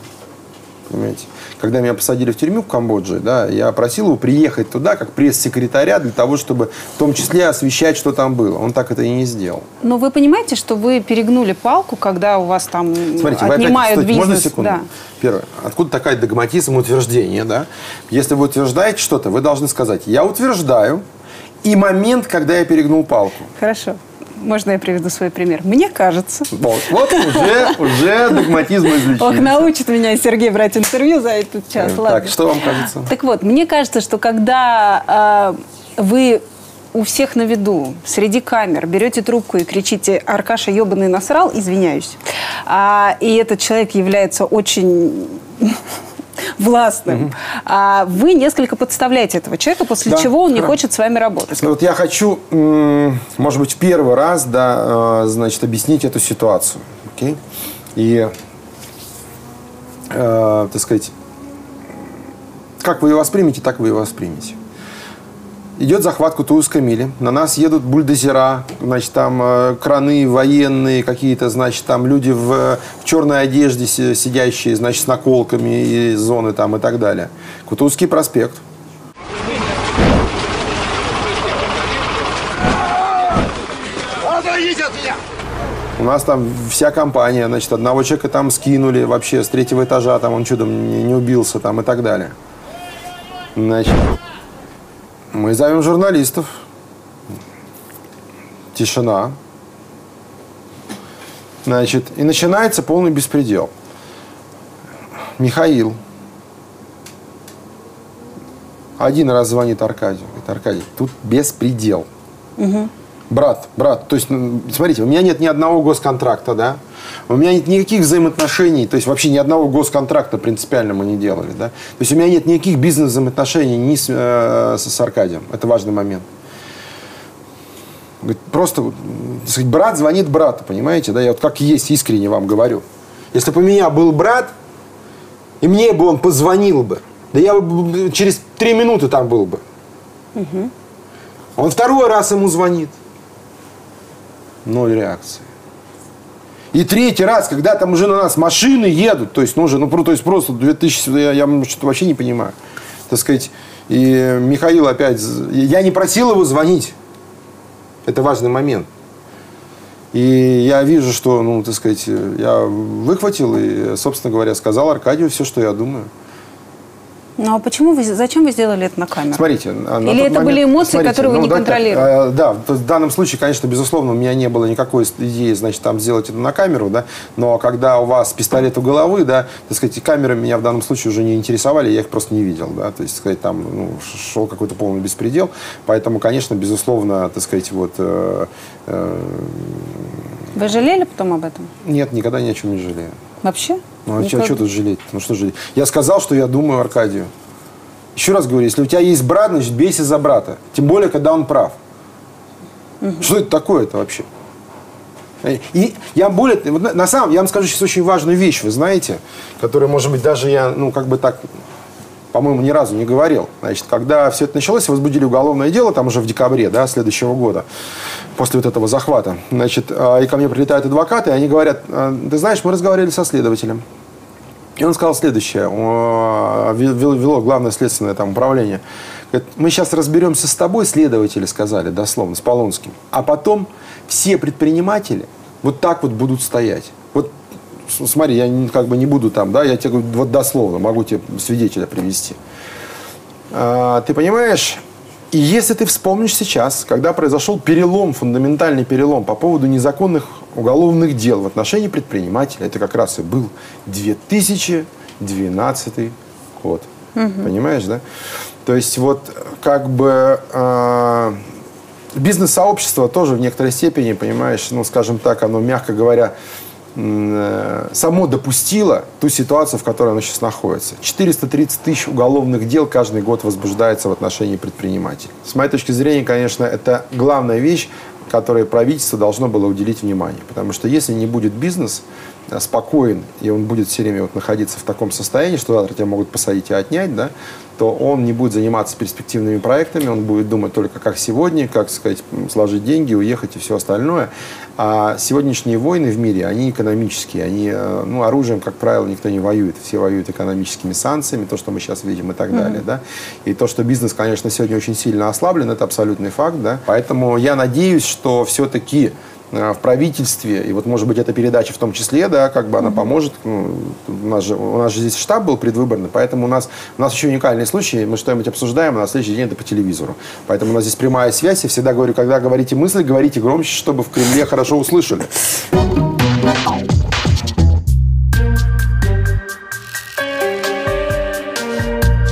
Понимаете? Когда меня посадили в тюрьму в Камбодже, да, я просил его приехать туда как пресс-секретаря для того, чтобы в том числе освещать, что там было. Он так это и не сделал. Но вы понимаете, что вы перегнули палку, когда у вас там Смотрите, отнимают опять, бизнес? Можно секунду? Да. Первое. Откуда такая догматизм утверждения, да? Если вы утверждаете что-то, вы должны сказать, я утверждаю, и момент, когда я перегнул палку. Хорошо. Можно я приведу свой пример? Мне кажется. Вот, вот уже, уже догматизм излечили. Ох, научит меня Сергей брать интервью за этот час. Ладно. Так, что вам кажется? Так вот, мне кажется, что когда э, вы у всех на виду, среди камер, берете трубку и кричите «Аркаша ебаный насрал», извиняюсь, а, и этот человек является очень властным, угу. а вы несколько подставляете этого человека, после да, чего он не хочет с вами работать. Вот я хочу, может быть, в первый раз, да, э, значит, объяснить эту ситуацию. Okay? И, э, так сказать, как вы ее воспримете, так вы ее воспримете идет захват Кутузской мили. На нас едут бульдозера, значит, там э, краны военные какие-то, значит, там люди в, в черной одежде сидящие, значит, с наколками и зоны там и так далее. Кутузский проспект. У нас там вся компания, значит, одного человека там скинули вообще с третьего этажа, там он чудом не, не убился там и так далее. Значит, мы зовем журналистов. Тишина. Значит, и начинается полный беспредел. Михаил один раз звонит Аркадию. Говорит, Аркадий, тут беспредел. Угу. Брат, брат, то есть, смотрите, у меня нет ни одного госконтракта, да? У меня нет никаких взаимоотношений, то есть вообще ни одного госконтракта принципиально мы не делали. Да? То есть у меня нет никаких бизнес-взаимоотношений ни с, э, с Аркадием. Это важный момент. Говорит, просто сказать, брат звонит брату, понимаете? Да? Я вот как есть искренне вам говорю. Если бы у меня был брат, и мне бы он позвонил бы, да я бы через три минуты там был бы. Угу. Он второй раз ему звонит. Ноль реакции. И третий раз, когда там уже на нас машины едут, то есть, ну, уже, ну, то есть просто 2000, я, я что-то вообще не понимаю. Так сказать, и Михаил опять, я не просил его звонить. Это важный момент. И я вижу, что, ну, так сказать, я выхватил и, собственно говоря, сказал Аркадию все, что я думаю. Ну а почему вы, зачем вы сделали это на камеру? Смотрите. на Или это были эмоции, которые вы не давайте так, контролируете? э, да, в данном случае, конечно, безусловно, у меня не было никакой идеи, значит, там сделать это на камеру, да, но когда у вас пистолет у головы, да, так сказать, камеры меня в данном случае уже не интересовали, я их просто не видел, да, то есть, так сказать, там ну, шел какой-то полный беспредел, поэтому, конечно, безусловно, так сказать, вот... э, э, Вы жалели потом об этом? нет, никогда ни о чем не жалею. Вообще? Ну, а Никак- что тут жалеть? Ну, что жалеть? Я сказал, что я думаю Аркадию. Еще раз говорю, если у тебя есть брат, значит, бейся за брата. Тем более, когда он прав. Что это такое-то вообще? И я более... вот на самом я вам скажу сейчас очень важную вещь, вы знаете, которую, может быть, даже я, ну, как бы так, по-моему, ни разу не говорил. Значит, когда все это началось, возбудили уголовное дело, там уже в декабре, да, следующего года, после вот этого захвата. Значит, а, и ко мне прилетают адвокаты, и они говорят, «А, ты знаешь, мы разговаривали со следователем. И он сказал следующее, вело главное следственное там управление. Говорит, мы сейчас разберемся с тобой, следователи сказали, дословно, с Полонским. А потом все предприниматели вот так вот будут стоять. Смотри, я как бы не буду там, да, я тебе вот дословно, могу тебе свидетеля привести. А, ты понимаешь, и если ты вспомнишь сейчас, когда произошел перелом, фундаментальный перелом по поводу незаконных уголовных дел в отношении предпринимателя, это как раз и был 2012 год. Понимаешь, да? То есть вот как бы а, бизнес-сообщество тоже в некоторой степени, понимаешь, ну, скажем так, оно, мягко говоря, э, само допустило ту ситуацию, в которой оно сейчас находится. 430 тысяч уголовных дел каждый год возбуждается в отношении предпринимателей. С моей точки зрения, конечно, это главная вещь, которой правительство должно было уделить внимание. Потому что если не будет бизнес э, спокоен, и он будет все время вот находиться в таком состоянии, что завтра тебя могут посадить и отнять, да, то он не будет заниматься перспективными проектами, он будет думать только как сегодня, как сказать, сложить деньги, уехать и все остальное. А сегодняшние войны в мире, они экономические, они, э, ну, оружием, как правило, никто не воюет, все воюют экономическими санкциями, то, что мы сейчас видим и так далее, да. И то, что бизнес, конечно, сегодня очень сильно ослаблен, это абсолютный факт, да. Поэтому я надеюсь, что все-таки э, в правительстве, и вот, может быть, эта передача в том числе, да, как бы она поможет. Ну, у, нас же, у нас же здесь штаб был предвыборный, поэтому у нас, у нас еще уникальный случай, мы что-нибудь обсуждаем, а на следующий день это по телевизору. Поэтому у нас здесь прямая связь, я всегда говорю, когда говорите мысли, говорите громче, чтобы в Кремле хорошо услышали.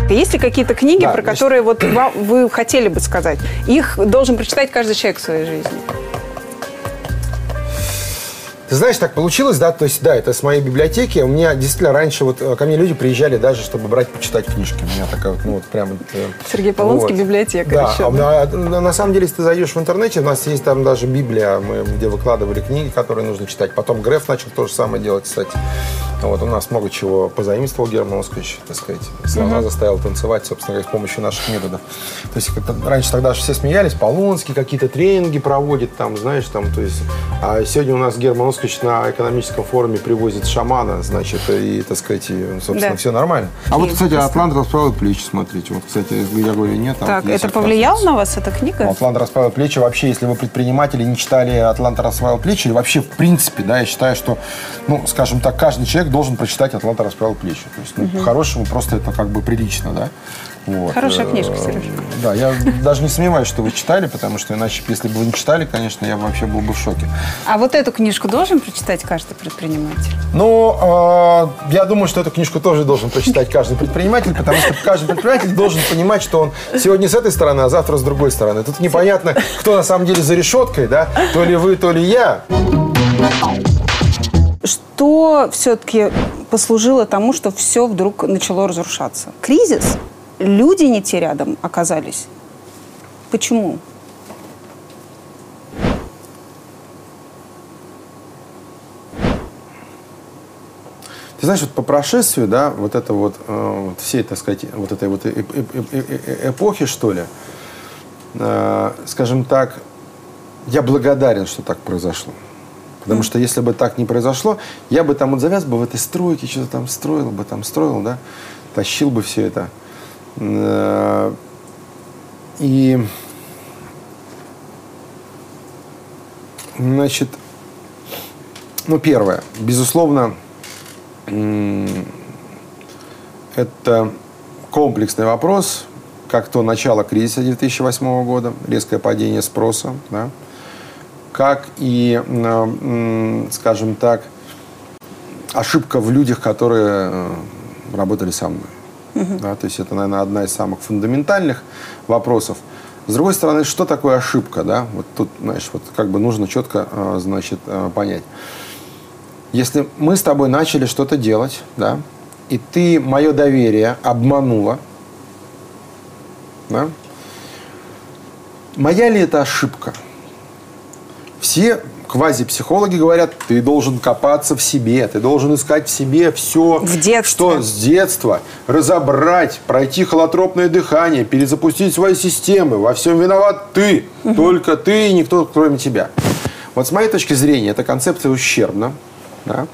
Есть ли какие-то книги, Да, про значит- которые вот вам- вы хотели бы сказать? Их должен прочитать каждый человек в своей жизни. Ты знаешь, так получилось, да, то есть, да, это с моей библиотеки. У меня действительно раньше вот э, ко мне люди приезжали даже, чтобы брать, почитать книжки. У меня такая вот, ну вот прям... вот, э, Сергей Полонский, библиотекарь Да, еще, а на, на- на самом деле, если ты зайдешь в интернете, у нас есть там даже Библия, мы, где выкладывали книги, которые нужно читать. Потом Греф начал то же самое делать, кстати. Вот, у нас много чего позаимствовал Герман Оскарович, так сказать. Слова заставил танцевать, собственно говоря, с помощью наших методов. То есть как-то раньше тогда же все смеялись, Полонский какие-то тренинги проводит, там, знаешь, там, то есть... А сегодня у нас Герман Оскарович на экономическом форуме привозит шамана, значит, и, так сказать, и, собственно, Да. все нормально. А вот, кстати, Атлант расправил плечи, смотрите. Вот, кстати, я говорю, нет. там Так, это повлияло на вас, эта книга? Атлант расправил плечи. Вообще, если вы предприниматели не читали Атлант расправил плечи, и вообще, в принципе, да, я считаю, что, ну, скажем так, каждый человек должен прочитать Атлант расправил плечи. То есть, ну, по-хорошему, просто это как бы прилично, да. Вот. Хорошая Э, книжка, Сереж. Да, я даже не сомневаюсь, что вы читали, потому что иначе, если бы вы не читали, конечно, я бы вообще был бы в шоке. А вот эту книжку должен прочитать каждый предприниматель? Ну, э, я думаю, что эту книжку тоже должен прочитать каждый предприниматель, потому что каждый предприниматель должен понимать, что он сегодня с этой стороны, а завтра с другой стороны. Тут непонятно, кто на самом деле за решеткой, да, то ли вы, то ли я. Что все-таки послужило тому, что все вдруг начало разрушаться? Кризис? Люди не те рядом оказались? Почему? Ты знаешь, вот по прошествию, да, вот это вот, э, вот всей, так сказать, вот этой вот э- э- э- эпохи, что ли, э, скажем так, я благодарен, что так произошло. Потому что если бы так не произошло, я бы там вот завяз бы в этой стройке, что-то там строил бы, там строил, да, тащил бы все это. Э, И, значит, Ну, первое. Безусловно, это комплексный вопрос, как то начало кризиса 2008 года, резкое падение спроса, да, как и, м, скажем так, ошибка в людях, которые э, работали со мной. Да, то есть это, наверное, одна из самых фундаментальных вопросов. С другой стороны, что такое ошибка? Да? Вот тут, знаешь, вот как бы нужно четко э, значит, э, понять. Если мы с тобой начали что-то делать, да, и ты мое доверие обманула, да, моя ли это ошибка? Все квазипсихологи говорят, ты должен копаться в себе, ты должен искать в себе все, В детстве. что с детства, разобрать, пройти холотропное дыхание, перезапустить свои системы. Во всем виноват ты, только ты и никто, кроме тебя. Вот с моей точки зрения, эта концепция ущербна. да.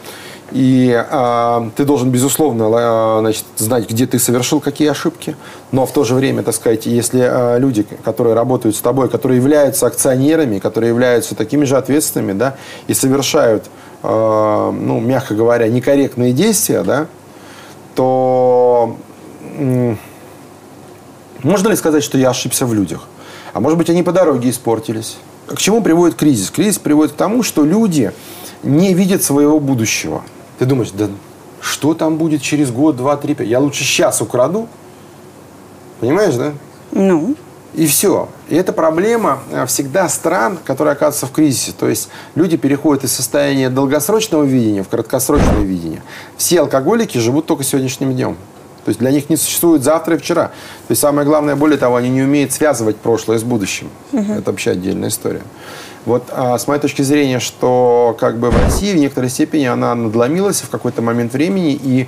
И а, ты должен, безусловно, ла- значит, знать, где ты совершил какие ошибки. Но в то же время, так сказать, если а, люди, которые работают с тобой, которые являются акционерами, которые являются такими же ответственными, да, и совершают, а, ну, мягко говоря, некорректные действия, да, то м, можно ли сказать, что я ошибся в людях? А может быть, они по дороге испортились? К чему приводит кризис? Кризис приводит к тому, что люди не видят своего будущего. Ты думаешь, да что там будет через год, два, три, пять? Я лучше сейчас украду. Понимаешь, да? Ну, И все. И это проблема э, всегда стран, которые оказываются в кризисе. То есть люди переходят из состояния долгосрочного видения в краткосрочное видение. Все алкоголики живут только сегодняшним днем. То есть для них не существует завтра и вчера. То есть самое главное, более того, они не умеют связывать прошлое с будущим. Это вообще отдельная история. Вот а, с моей точки зрения, что как бы в России в некоторой степени она надломилась в какой-то момент времени, и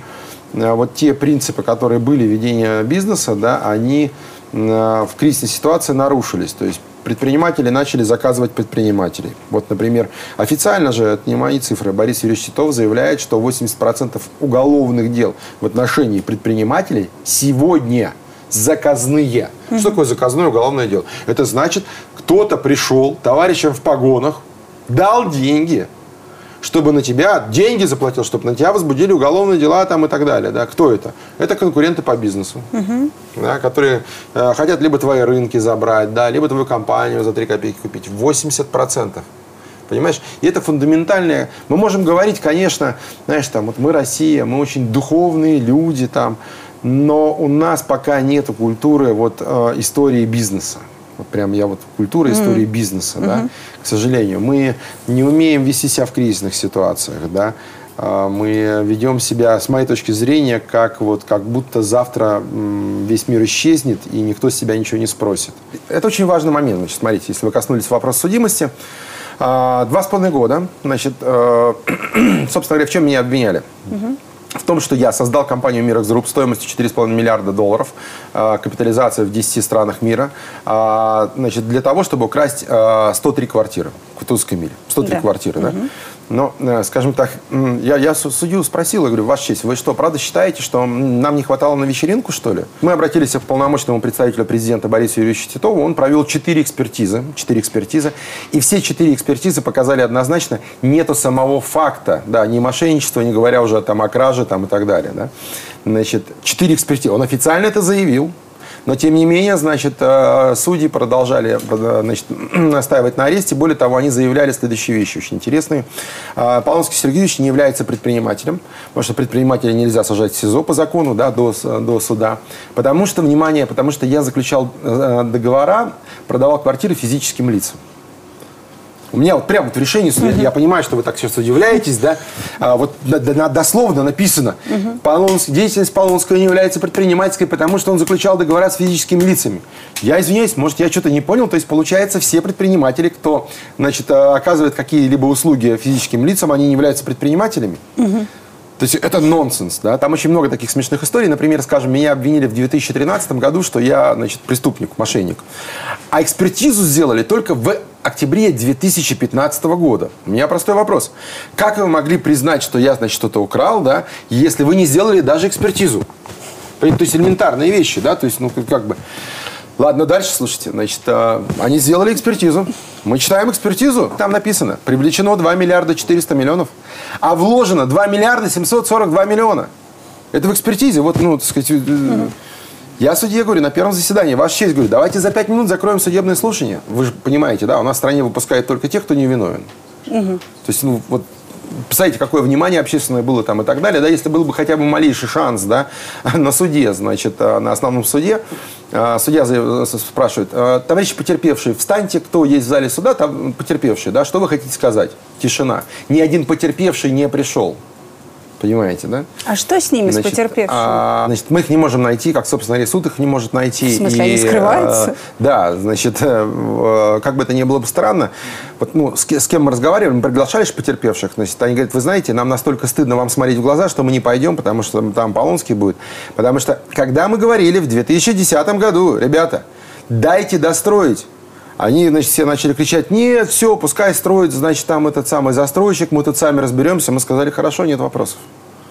а, вот те принципы, которые были ведения бизнеса, да, они а, в кризисной ситуации нарушились. То есть предприниматели начали заказывать предпринимателей. Вот, например, официально же, это не мои цифры, Борис Юрьевич Титов заявляет, что 80% уголовных дел в отношении предпринимателей сегодня заказные. Что такое заказное уголовное дело? Это значит, кто-то пришел товарищам в погонах, дал деньги, чтобы на тебя деньги заплатил, чтобы на тебя возбудили уголовные дела там и так далее. Да? Кто это? Это конкуренты по бизнесу, да, которые э, хотят либо твои рынки забрать, да, либо твою компанию за 3 копейки купить. 80%. Понимаешь? И это фундаментальное. Мы можем говорить, конечно, знаешь, там, вот мы Россия, мы очень духовные люди там, но у нас пока нет культуры вот, э, истории бизнеса. Вот прям я вот культура истории бизнеса, да. К сожалению, мы не умеем вести себя в кризисных ситуациях, да. А, Мы ведем себя, с моей точки зрения, как, вот, как будто завтра весь мир исчезнет, и никто с себя ничего не спросит. Это очень важный момент. Значит, смотрите, если вы коснулись вопроса судимости, а, два с половиной года, значит, э, <clears throat> собственно говоря, в чем меня обвиняли? В том, что я создал компанию Mirax Group стоимостью 4,5 миллиарда долларов, э, капитализация в 10 странах мира, а, значит, для того, чтобы украсть э, 103 квартиры в Кутузовской миле. 103 Да. квартиры, да? Но, э, скажем так, я, я су- судью спросил, я говорю, Ваша честь, вы что, правда считаете, что нам не хватало на вечеринку, что ли? Мы обратились к полномочному представителю президента Борису Юрьевичу Титову, он провел 4 экспертизы, 4 экспертизы, и все 4 экспертизы показали однозначно, нету самого факта, да, ни мошенничества, не говоря уже там о краже там, и так далее, да. Значит, 4 экспертизы, он официально это заявил, но, тем не менее, значит, э, судьи продолжали э, значит, <clears throat> настаивать на аресте. Более того, они заявляли следующие вещи, очень интересные. А, Полонский Сергеевич не является предпринимателем, потому что предпринимателя нельзя сажать в СИЗО по закону, да, до, до суда. Потому что, внимание, потому что я заключал э, договора, продавал квартиры физическим лицам. У меня вот прямо вот в решении суда, я понимаю, что вы так сейчас удивляетесь, да, а, вот дословно написано, Полонский- деятельность Полонского не является предпринимательской, потому что он заключал договора с физическими лицами. Я извиняюсь, может, я что-то не понял, то есть, получается, все предприниматели, кто, значит, а, оказывает какие-либо услуги физическим лицам, они не являются предпринимателями? То есть это нонсенс, да? Там очень много таких смешных историй. Например, скажем, меня обвинили в 2013 году, что я, значит, преступник, мошенник. А экспертизу сделали только в октябре 2015 года. У меня простой вопрос. Как вы могли признать, что я, значит, что-то украл, да, если вы не сделали даже экспертизу? То есть элементарные вещи, да, то есть, ну, как- бы... Ладно, дальше слушайте. Значит, э, они сделали экспертизу. Мы читаем экспертизу. Там написано, привлечено 2 миллиарда 400 миллионов, а вложено 2 миллиарда 742 миллиона. Это в экспертизе. Вот, ну, так сказать, э, я судье говорю, на первом заседании, ваша честь, говорю, давайте за 5 минут закроем судебное слушание. Вы же понимаете, да, у нас в стране выпускают только тех, кто не виновен. То есть, ну, вот Представляете, какое внимание общественное было там и так далее. Да, если был бы хотя бы малейший шанс да, <laughs> на суде, значит, э, на основном суде, э, судья спрашивает, «Э, товарищи потерпевшие, встаньте, кто есть в зале суда, там потерпевшие, да, что вы хотите сказать? Тишина. Ни один потерпевший не пришел. Понимаете, да? А что с ними, значит, с потерпевшими? А, значит, мы их не можем найти, как, собственно говоря, суд их не может найти. В смысле, и, они скрываются? Э, да, значит, э, как бы это ни было бы странно, вот, ну, с, с кем мы разговаривали, мы приглашали потерпевших, значит, они говорят, вы знаете, нам настолько стыдно вам смотреть в глаза, что мы не пойдем, потому что там Полонский будет. Потому что, когда мы говорили в 2010 году, ребята, дайте достроить, они, значит, все начали кричать, нет, все, пускай строит, значит, там этот самый застройщик, мы тут сами разберемся. Мы сказали, хорошо, нет вопросов.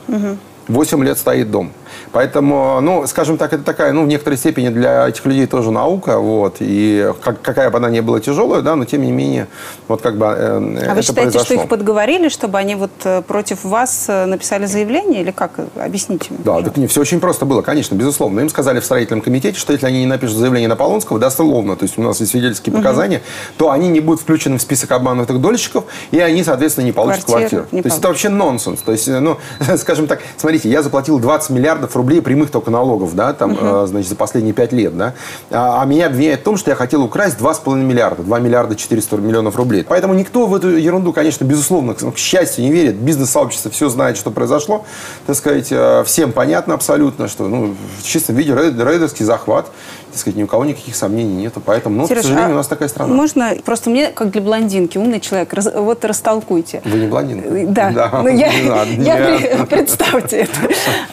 Угу. 8 лет стоит дом. Поэтому, ну, скажем так, это такая, ну, в некоторой степени для этих людей тоже наука, вот, и как, какая бы она ни была тяжелая, да, но тем не менее, вот как бы э, А это вы считаете, произошло. что их подговорили, чтобы они вот э, против вас э, написали заявление, или как? Объясните мне. Да, так не, все очень просто было, конечно, безусловно. Им сказали в строительном комитете, что если они не напишут заявление на Полонского, дословно, то есть у нас есть свидетельские показания, то они не будут включены в список обманутых дольщиков, и они, соответственно, не получат Квартиру квартиру. не то есть это получат. вообще нонсенс. То есть, э, ну, <laughs> скажем так, смотрите, я заплатил 20 миллиардов рублей прямых только налогов, да, там, э, значит, за последние 5 лет, да, а, а меня обвиняют в том, что я хотел украсть 2,5 миллиарда, 2 миллиарда 400 миллионов рублей. Поэтому никто в эту ерунду, конечно, безусловно, к к счастью, не верит. Бизнес-сообщество все знает, что произошло. Так сказать, э, всем понятно абсолютно, что, ну, в чистом виде рейд- рейдерский захват, так сказать, ни у кого никаких сомнений нету. Поэтому, ну, Сереж, к сожалению, а у нас такая страна. Можно, просто мне, как для блондинки, умный человек, раз- вот растолкуйте. Вы не блондинка? Да, ну, я, <laughs> не надо, я <laughs> представьте это.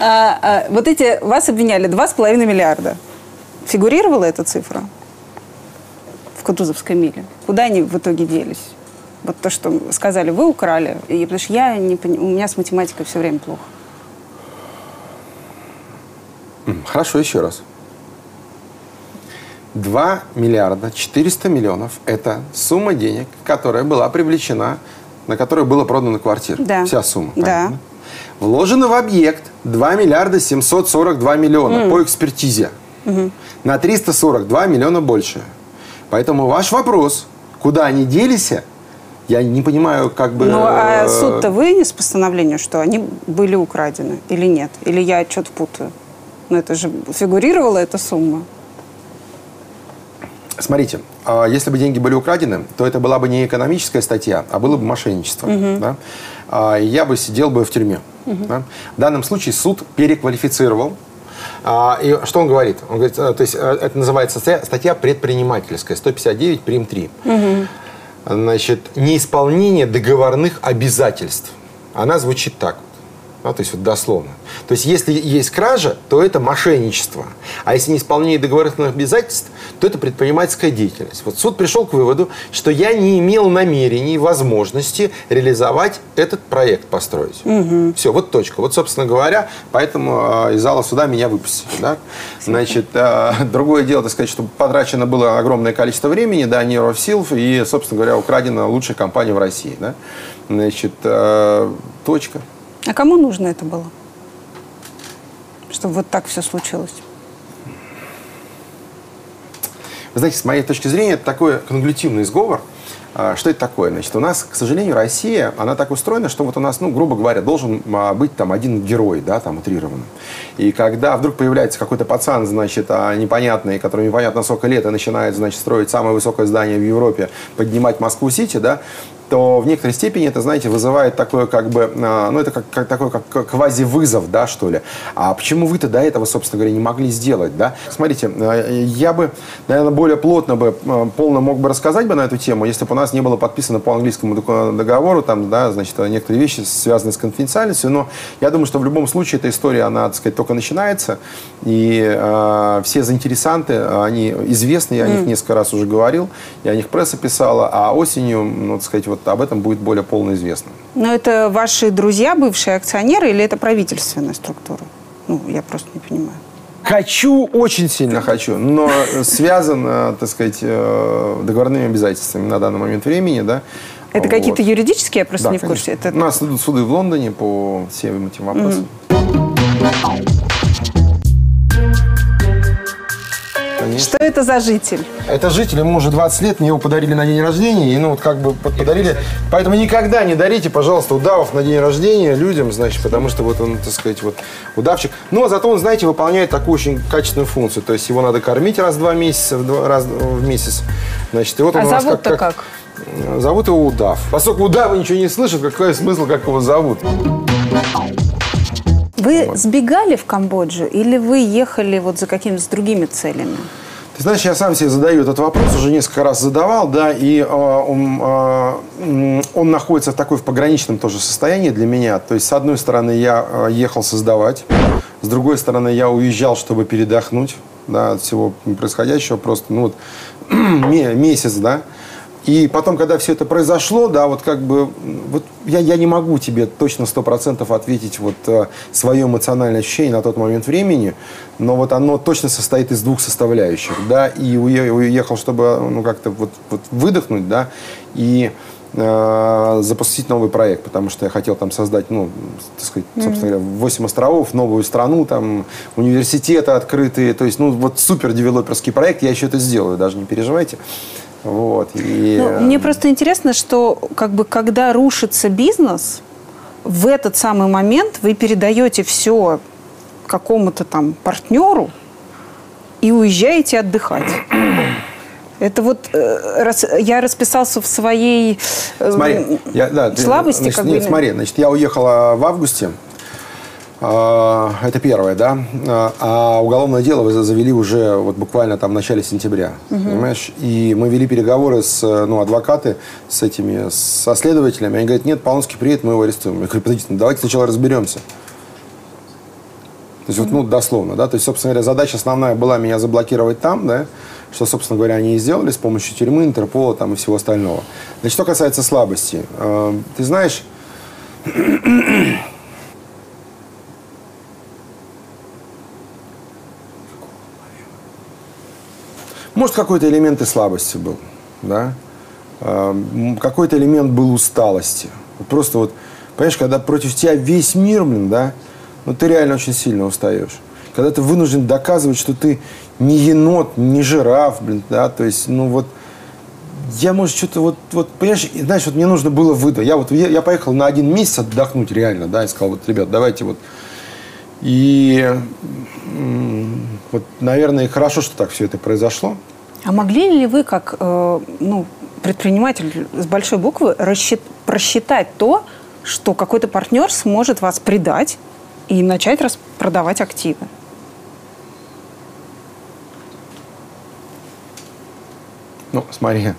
А, а, вот эти, вас обвиняли 2,5 миллиарда. Фигурировала эта цифра в Кутузовской миле? Куда они в итоге делись? Вот то, что сказали, вы украли. И, потому что я не пони- у меня с математикой все время плохо. Хорошо, еще раз. 2 миллиарда 400 миллионов – это сумма денег, которая была привлечена, на которую было продано квартир. Да. Вся сумма. Да. Вложено в объект 2 миллиарда 742 миллиона по экспертизе. На 342 миллиона больше. Поэтому ваш вопрос, куда они делись, я не понимаю, как бы... Ну, а э, суд-то вынес постановление, что они были украдены или нет? Или я что-то путаю? Ну, это же фигурировала эта сумма. Смотрите, а, если бы деньги были украдены, то это была бы не экономическая статья, а было бы мошенничество. Да? А, Я бы сидел бы в тюрьме. да. В данном случае суд переквалифицировал. А, И что он говорит? Он говорит, э, то есть э, это называется статья, статья предпринимательская, 159, прим. 3. Значит, неисполнение договорных обязательств. Она звучит так. Да, то есть вот дословно. То есть если есть кража, то это мошенничество. А если не исполнение договорных обязательств, то это предпринимательская деятельность. Вот суд пришел к выводу, что я не имел намерений, возможности реализовать этот проект построить. Все, вот точка. Вот, собственно говоря, поэтому э, из зала суда меня выпустили. Да? Значит, э, другое дело, так сказать, что потрачено было огромное количество времени, да, нервов, сил, и, собственно говоря, украдена лучшая компания в России. Да? Значит, э, точка. А кому нужно это было? Чтобы вот так все случилось. Вы знаете, с моей точки зрения, это такой конглютивный сговор. А, Что это такое? Значит, у нас, к сожалению, Россия, она так устроена, что вот у нас, ну, грубо говоря, должен а, быть там один герой, да, там, утрированно. И когда вдруг появляется какой-то пацан, значит, а, непонятный, который непонятно сколько лет, и начинает, значит, строить самое высокое здание в Европе, поднимать Москву-Сити, да, то в некоторой степени это, знаете, вызывает такое как бы, а, ну это как, как такой как квази-вызов, да, что ли. А почему вы-то до этого, собственно говоря, не могли сделать, да? Смотрите, а, я бы, наверное, более плотно бы, а, полно мог бы рассказать бы на эту тему, если бы у нас не было подписано по английскому договору, там, да, значит, некоторые вещи связаны с конфиденциальностью, но я думаю, что в любом случае эта история, она, так сказать, только начинается, и а, все заинтересанты, они известны, я о них несколько раз уже говорил, я о них пресса писала, а осенью, ну, так сказать, вот об этом будет более полно известно. Но это ваши друзья, бывшие акционеры, или это правительственная структура? Ну, я просто не понимаю. Хочу, очень сильно хочу, но связан, э, так сказать, э, договорными обязательствами на данный момент времени, да. Это Вот. какие-то юридические, я просто Да, не в курсе. конечно. Это У нас идут суды в Лондоне по всем этим вопросам. Конечно. Это за житель? Это житель, ему уже 20 лет, мне его подарили на день рождения, и ну вот как бы под- подарили. Поэтому никогда не дарите, пожалуйста, удавов на день рождения людям, значит, потому что вот он, так сказать, вот удавчик. Но зато он, знаете, выполняет такую очень качественную функцию. То есть его надо кормить раз в два месяца, в два- раз в месяц. Значит, и вот он А у нас зовут-то как? Зовут его Удав. Поскольку удавы ничего не слышат, какой смысл, как его зовут? Вы сбегали в Камбоджу или вы ехали вот за какими-то другими целями? Ты знаешь, я сам себе задаю этот вопрос, уже несколько раз задавал, да, и э, он, э, он находится в такой в пограничном тоже состоянии для меня. То есть, с одной стороны, я э, ехал создавать, с другой стороны, я уезжал, чтобы передохнуть, да, от всего происходящего, просто, ну, вот, <clears throat> ме- месяц, да. И потом, когда все это произошло, да, вот как бы, вот я, я не могу тебе точно сто процентов ответить вот э, свое эмоциональное ощущение на тот момент времени, но вот оно точно состоит из двух составляющих, да, и уе- уехал, чтобы, ну, как-то вот, вот выдохнуть, да, и э, запустить новый проект, потому что я хотел там создать, ну, так сказать, собственно говоря, 8 островов, новую страну, там, университеты открытые, то есть, ну, вот супер девелоперский проект, я еще это сделаю, даже не переживайте. Вот, и... Ну, мне просто интересно, что как бы когда рушится бизнес, в этот самый момент вы передаете все какому-то там партнеру и уезжаете отдыхать. <clears throat> Это вот э, раз- я расписался в своей э, Смотри, я, да, ты- слабости, значит, как нет, бы. смотри, значит, я уехала в августе. А, Это первое, да. А а уголовное дело вы завели уже вот буквально там в начале сентября, понимаешь? И мы вели переговоры с, ну, адвокаты с этими, со следователями. Они говорят, нет, Полонский приедет, мы его арестуем. Я говорю, подождите, ну, давайте сначала разберемся. То есть, вот, ну, дословно, да. То есть, собственно говоря, задача основная была меня заблокировать там, да, что, собственно говоря, они и сделали с помощью тюрьмы, Интерпола там и всего остального. Значит, что касается слабости. э, Ты знаешь, может, какой-то элемент и слабости был, да? Э, м, Какой-то элемент был усталости. Просто вот, понимаешь, когда против тебя весь мир, блин, да, ну ты реально очень сильно устаешь. Когда ты вынужден доказывать, что ты не енот, не жираф, блин, да, то есть, ну вот, я, может, что-то вот, вот, понимаешь, знаешь, вот мне нужно было выдать. Я вот, я, я поехал на один месяц отдохнуть реально, да, и сказал, вот, ребят, давайте вот. И, вот, наверное, хорошо, что так все это произошло. А могли ли вы, как э, ну, предприниматель с большой буквы, рассчит- просчитать то, что какой-то партнер сможет вас предать и начать распродавать активы? Ну, смотри.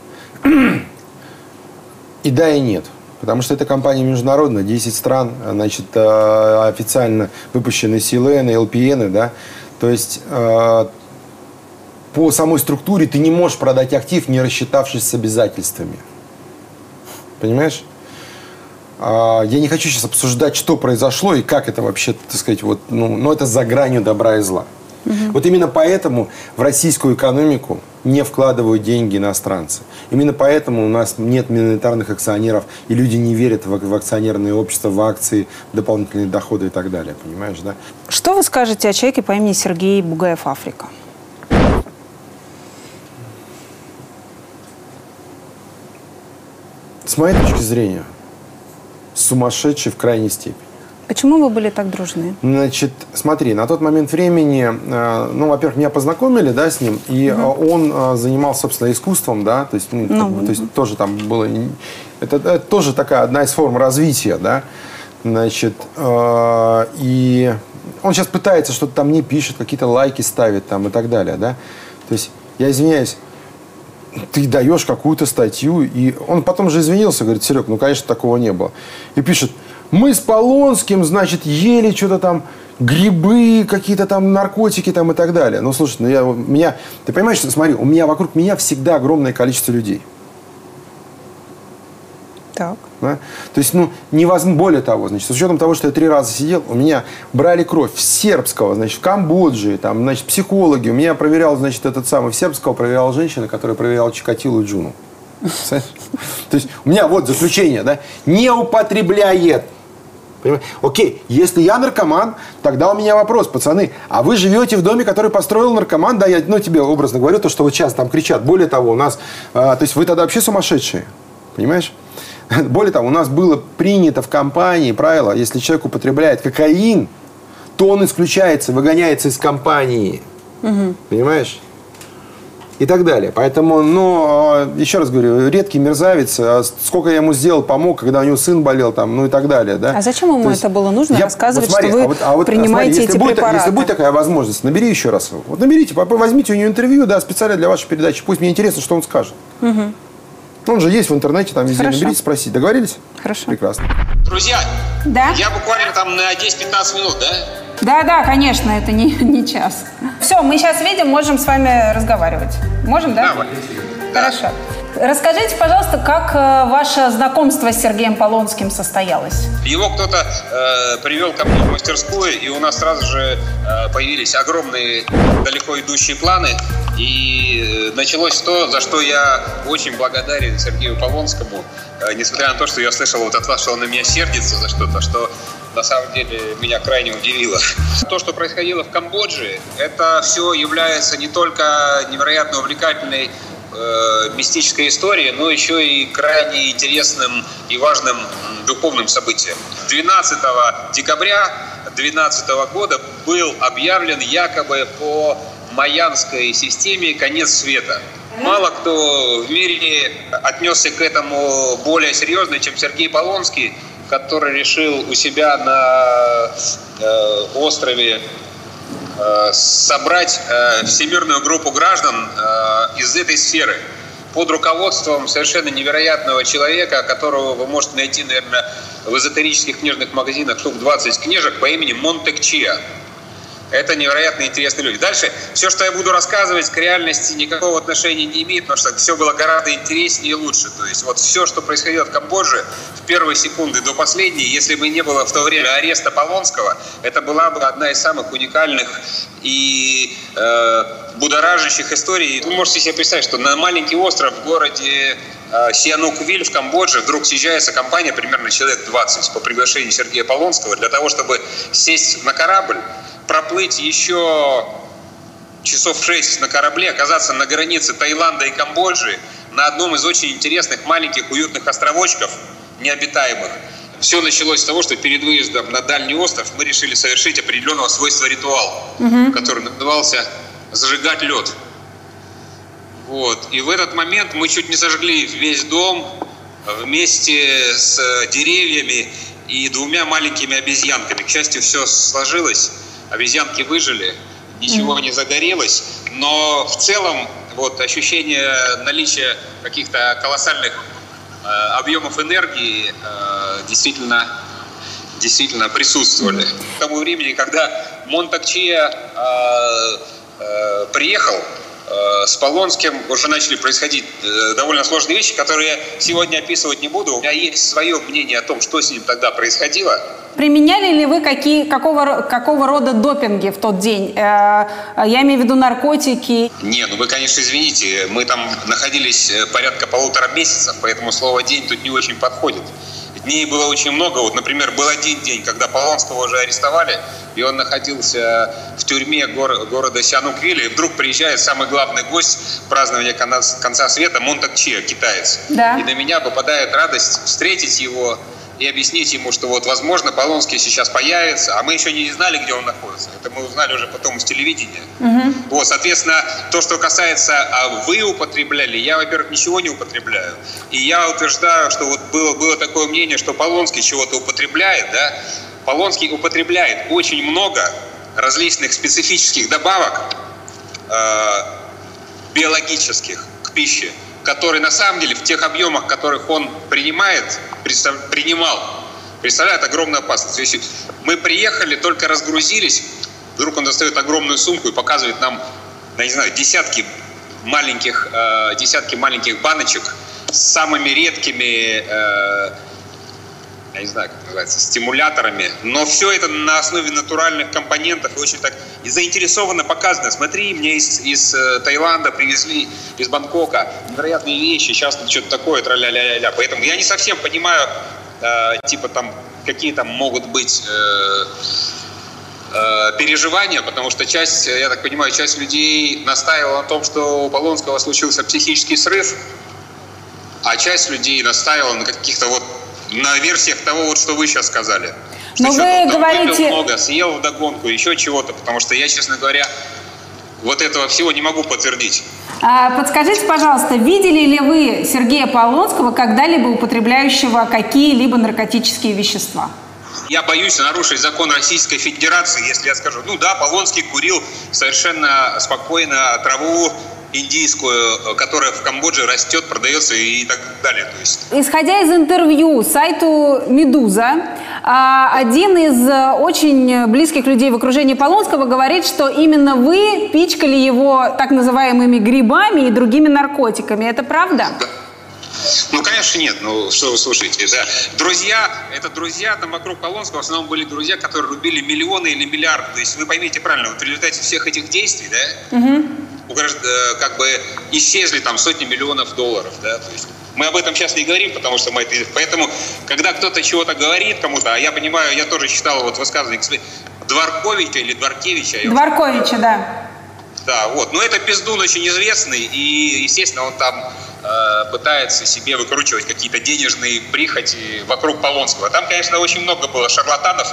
И да, и нет. Потому что эта компания международная, 10 стран, значит, э, официально выпущены CLN, LPN, да. То есть э, по самой структуре ты не можешь продать актив, не рассчитавшись с обязательствами. Понимаешь? А, Я не хочу сейчас обсуждать, что произошло и как это вообще, так сказать, вот, ну, но это за гранью добра и зла. Вот именно поэтому в российскую экономику не вкладывают деньги иностранцы. Именно поэтому у нас нет миноритарных акционеров, и люди не верят в, в акционерные общества, в акции, в дополнительные доходы и так далее. Понимаешь, да? Что вы скажете о человеке по имени Сергей Бугаев Африка? С моей точки зрения, сумасшедший в крайней степени. Почему вы были так дружны? Значит, смотри, на тот момент времени, э, ну, во-первых, меня познакомили, да, с ним, и э, он э, занимался, собственно, искусством, да, то есть, ну, как Ну, бы, то есть тоже там было, это, это тоже такая одна из форм развития, да, значит, и он сейчас пытается что-то там не пишет, какие-то лайки ставит там и так далее, да, то есть, я извиняюсь, ты даешь какую-то статью, и он потом же извинился, говорит, Серег, ну, конечно, такого не было. И пишет, мы с Полонским, значит, ели что-то там, грибы, какие-то там наркотики там и так далее. Ну, слушай, ну, я, у меня, ты понимаешь, что, смотри, у меня вокруг меня всегда огромное количество людей. Так. Да? То есть, ну, невозможно, более того, значит, с учетом того, что я три раза сидел, у меня брали кровь в сербского, значит, в Камбодже, там, значит, психологи. У меня проверял, значит, этот самый, в сербского проверял женщина, которая проверяла Чикатилу и Джуну. <laughs> То есть, у меня вот заключение, да, не употребляет. Понимаете? Окей, если я наркоман, тогда у меня вопрос, пацаны, а вы живете в доме, который построил наркоман, да, я, ну, тебе образно говорю, то, что вот сейчас там кричат. Более того, у нас, а, то есть вы тогда вообще сумасшедшие, понимаешь? <laughs> Более того, у нас было принято в компании правило, если человек употребляет кокаин, то он исключается, выгоняется из компании. Угу. Понимаешь? И так далее. Поэтому, ну, а, еще раз говорю, редкий мерзавец. А сколько я ему сделал, помог, когда у него сын болел, там, ну и так далее. Да? А зачем ему есть, это было нужно я, рассказывать, вот смотри, что вы а вот, а вот, принимаете смотри, если эти будет, препараты? Если будет такая возможность, набери еще раз. Вот наберите, возьмите у него интервью, да, специально для вашей передачи. Пусть мне интересно, что он скажет. Угу. Он же есть в интернете, там везде Хорошо. наберите, спросите. Договорились? Хорошо. Прекрасно. Друзья, Да? я буквально там на 10-15 минут, да? Да, да, конечно, это не, <laughs> не час. Все, мы сейчас видим, можем с вами разговаривать. Можем, да? Давай. Хорошо. Расскажите, пожалуйста, как э, ваше знакомство с Сергеем Полонским состоялось? Его кто-то э, привел ко мне в мастерскую, и у нас сразу же э, появились огромные, далеко идущие планы. И э, началось то, за что я очень благодарен Сергею Полонскому, э, несмотря на то, что я слышал вот от вас, что он на меня сердится за что-то, что на самом деле меня крайне удивило. <laughs> То, что происходило в Камбодже, это все является не только невероятно увлекательной э, мистической историей, но еще и крайне интересным и важным духовным событием. 12 декабря 2012 года был объявлен якобы по майянской системе конец света. Мало кто в мире отнесся к этому более серьезно, чем Сергей Полонский, который решил у себя на э, острове э, собрать э, всемирную группу граждан э, из этой сферы под руководством совершенно невероятного человека, которого вы можете найти, наверное, в эзотерических книжных магазинах штук 20 книжек по имени Монтек Чиа. Это невероятно интересные люди. Дальше, все, что я буду рассказывать, к реальности никакого отношения не имеет, потому что все было гораздо интереснее и лучше. То есть вот все, что происходило в Камбодже в первые секунды до последней, если бы не было в то время ареста Полонского, это была бы одна из самых уникальных и э, будоражащих историй. Вы можете себе представить, что на маленький остров в городе э, Сианук-Виль в Камбодже вдруг съезжается компания, примерно человек 20, по приглашению Сергея Полонского, для того, чтобы сесть на корабль, проплыть еще часов шесть на корабле, оказаться на границе Таиланда и Камбоджи, на одном из очень интересных маленьких уютных островочков, необитаемых. Все началось с того, что перед выездом на дальний остров мы решили совершить определенного свойства ритуал, который назывался «зажигать лед». Вот. И в этот момент мы чуть не сожгли весь дом вместе с деревьями и двумя маленькими обезьянками. К счастью, все сложилось, обезьянки выжили, ничего не загорелось, но в целом вот ощущение наличия каких-то колоссальных э, объемов энергии э, действительно действительно присутствовали. К тому времени, когда Монтакчия э, э, приехал, с Полонским уже начали происходить э, довольно сложные вещи, которые я сегодня описывать не буду. У меня есть свое мнение о том, что с ним тогда происходило. Применяли ли вы какие, какого, какого рода допинги в тот день? Э, я имею в виду наркотики. Не, ну вы, конечно, извините, мы там находились э, порядка полутора месяцев, поэтому слово «день» тут не очень подходит. Дней было очень много. Вот, например, был один день, когда Полонского уже арестовали, и он находился в тюрьме гор- города Сиануквиля, и вдруг приезжает самый главный гость празднования конца, конца света Монтак Чиа, китаец. Да. И на меня попадает радость встретить его и объяснить ему, что вот, возможно, Полонский сейчас появится, а мы еще не знали, где он находится. Это мы узнали уже потом из телевидения. Вот, соответственно, то, что касается а вы употребляли, я, во-первых, ничего не употребляю. И я утверждаю, что вот было, было такое мнение, что Полонский чего-то употребляет, да. Полонский употребляет очень много различных специфических добавок, э, биологических к пище, которые на самом деле в тех объемах, которых он принимает, принимал, представляют огромную опасность. Есть мы приехали, только разгрузились, вдруг он достает огромную сумку и показывает нам, я не знаю, десятки маленьких, э, десятки маленьких баночек самыми редкими э, я не знаю, как называется, стимуляторами, но все это на основе натуральных компонентов и очень так и заинтересованно показано. Смотри, мне из, из э, Таиланда привезли, из Бангкока невероятные вещи, сейчас что-то такое, тра-ля-ля-ля. Поэтому я не совсем понимаю, э, типа там, какие там могут быть э, э, переживания, потому что часть, я так понимаю, часть людей настаивала на том, что у Полонского случился психический срыв, а часть людей настаивала на каких-то вот на версиях того, вот, что вы сейчас сказали. Что Но вы говорите... много, съел вдогонку, еще чего-то, потому что я, честно говоря, вот этого всего не могу подтвердить. А, подскажите, пожалуйста, видели ли вы Сергея Полонского когда-либо употребляющего какие-либо наркотические вещества? Я боюсь нарушить закон Российской Федерации, если я скажу, ну да, Полонский курил совершенно спокойно траву, индийскую, которая в Камбодже растет, продается и так далее. То есть... Исходя из интервью сайту «Медуза», а, один из э, очень близких людей в окружении Полонского говорит, что именно вы пичкали его так называемыми грибами и другими наркотиками. Это правда? Да. Ну, конечно, нет. Ну, что вы слушаете? Это друзья, это друзья там вокруг Полонского в основном были друзья, которые рубили миллионы или миллиарды. То есть вы поймите правильно, вот в результате всех этих действий, да, угу. как бы исчезли там сотни миллионов долларов, да, то есть мы об этом сейчас не говорим, потому что мы это... Поэтому, когда кто-то чего-то говорит кому-то, а я понимаю, я тоже читал вот высказывание Дворковича или Дворкевича. Дворковича, да. Да, вот. Но это пиздун очень известный, и, естественно, он там э, пытается себе выкручивать какие-то денежные прихоти вокруг Полонского. Там, конечно, очень много было шарлатанов,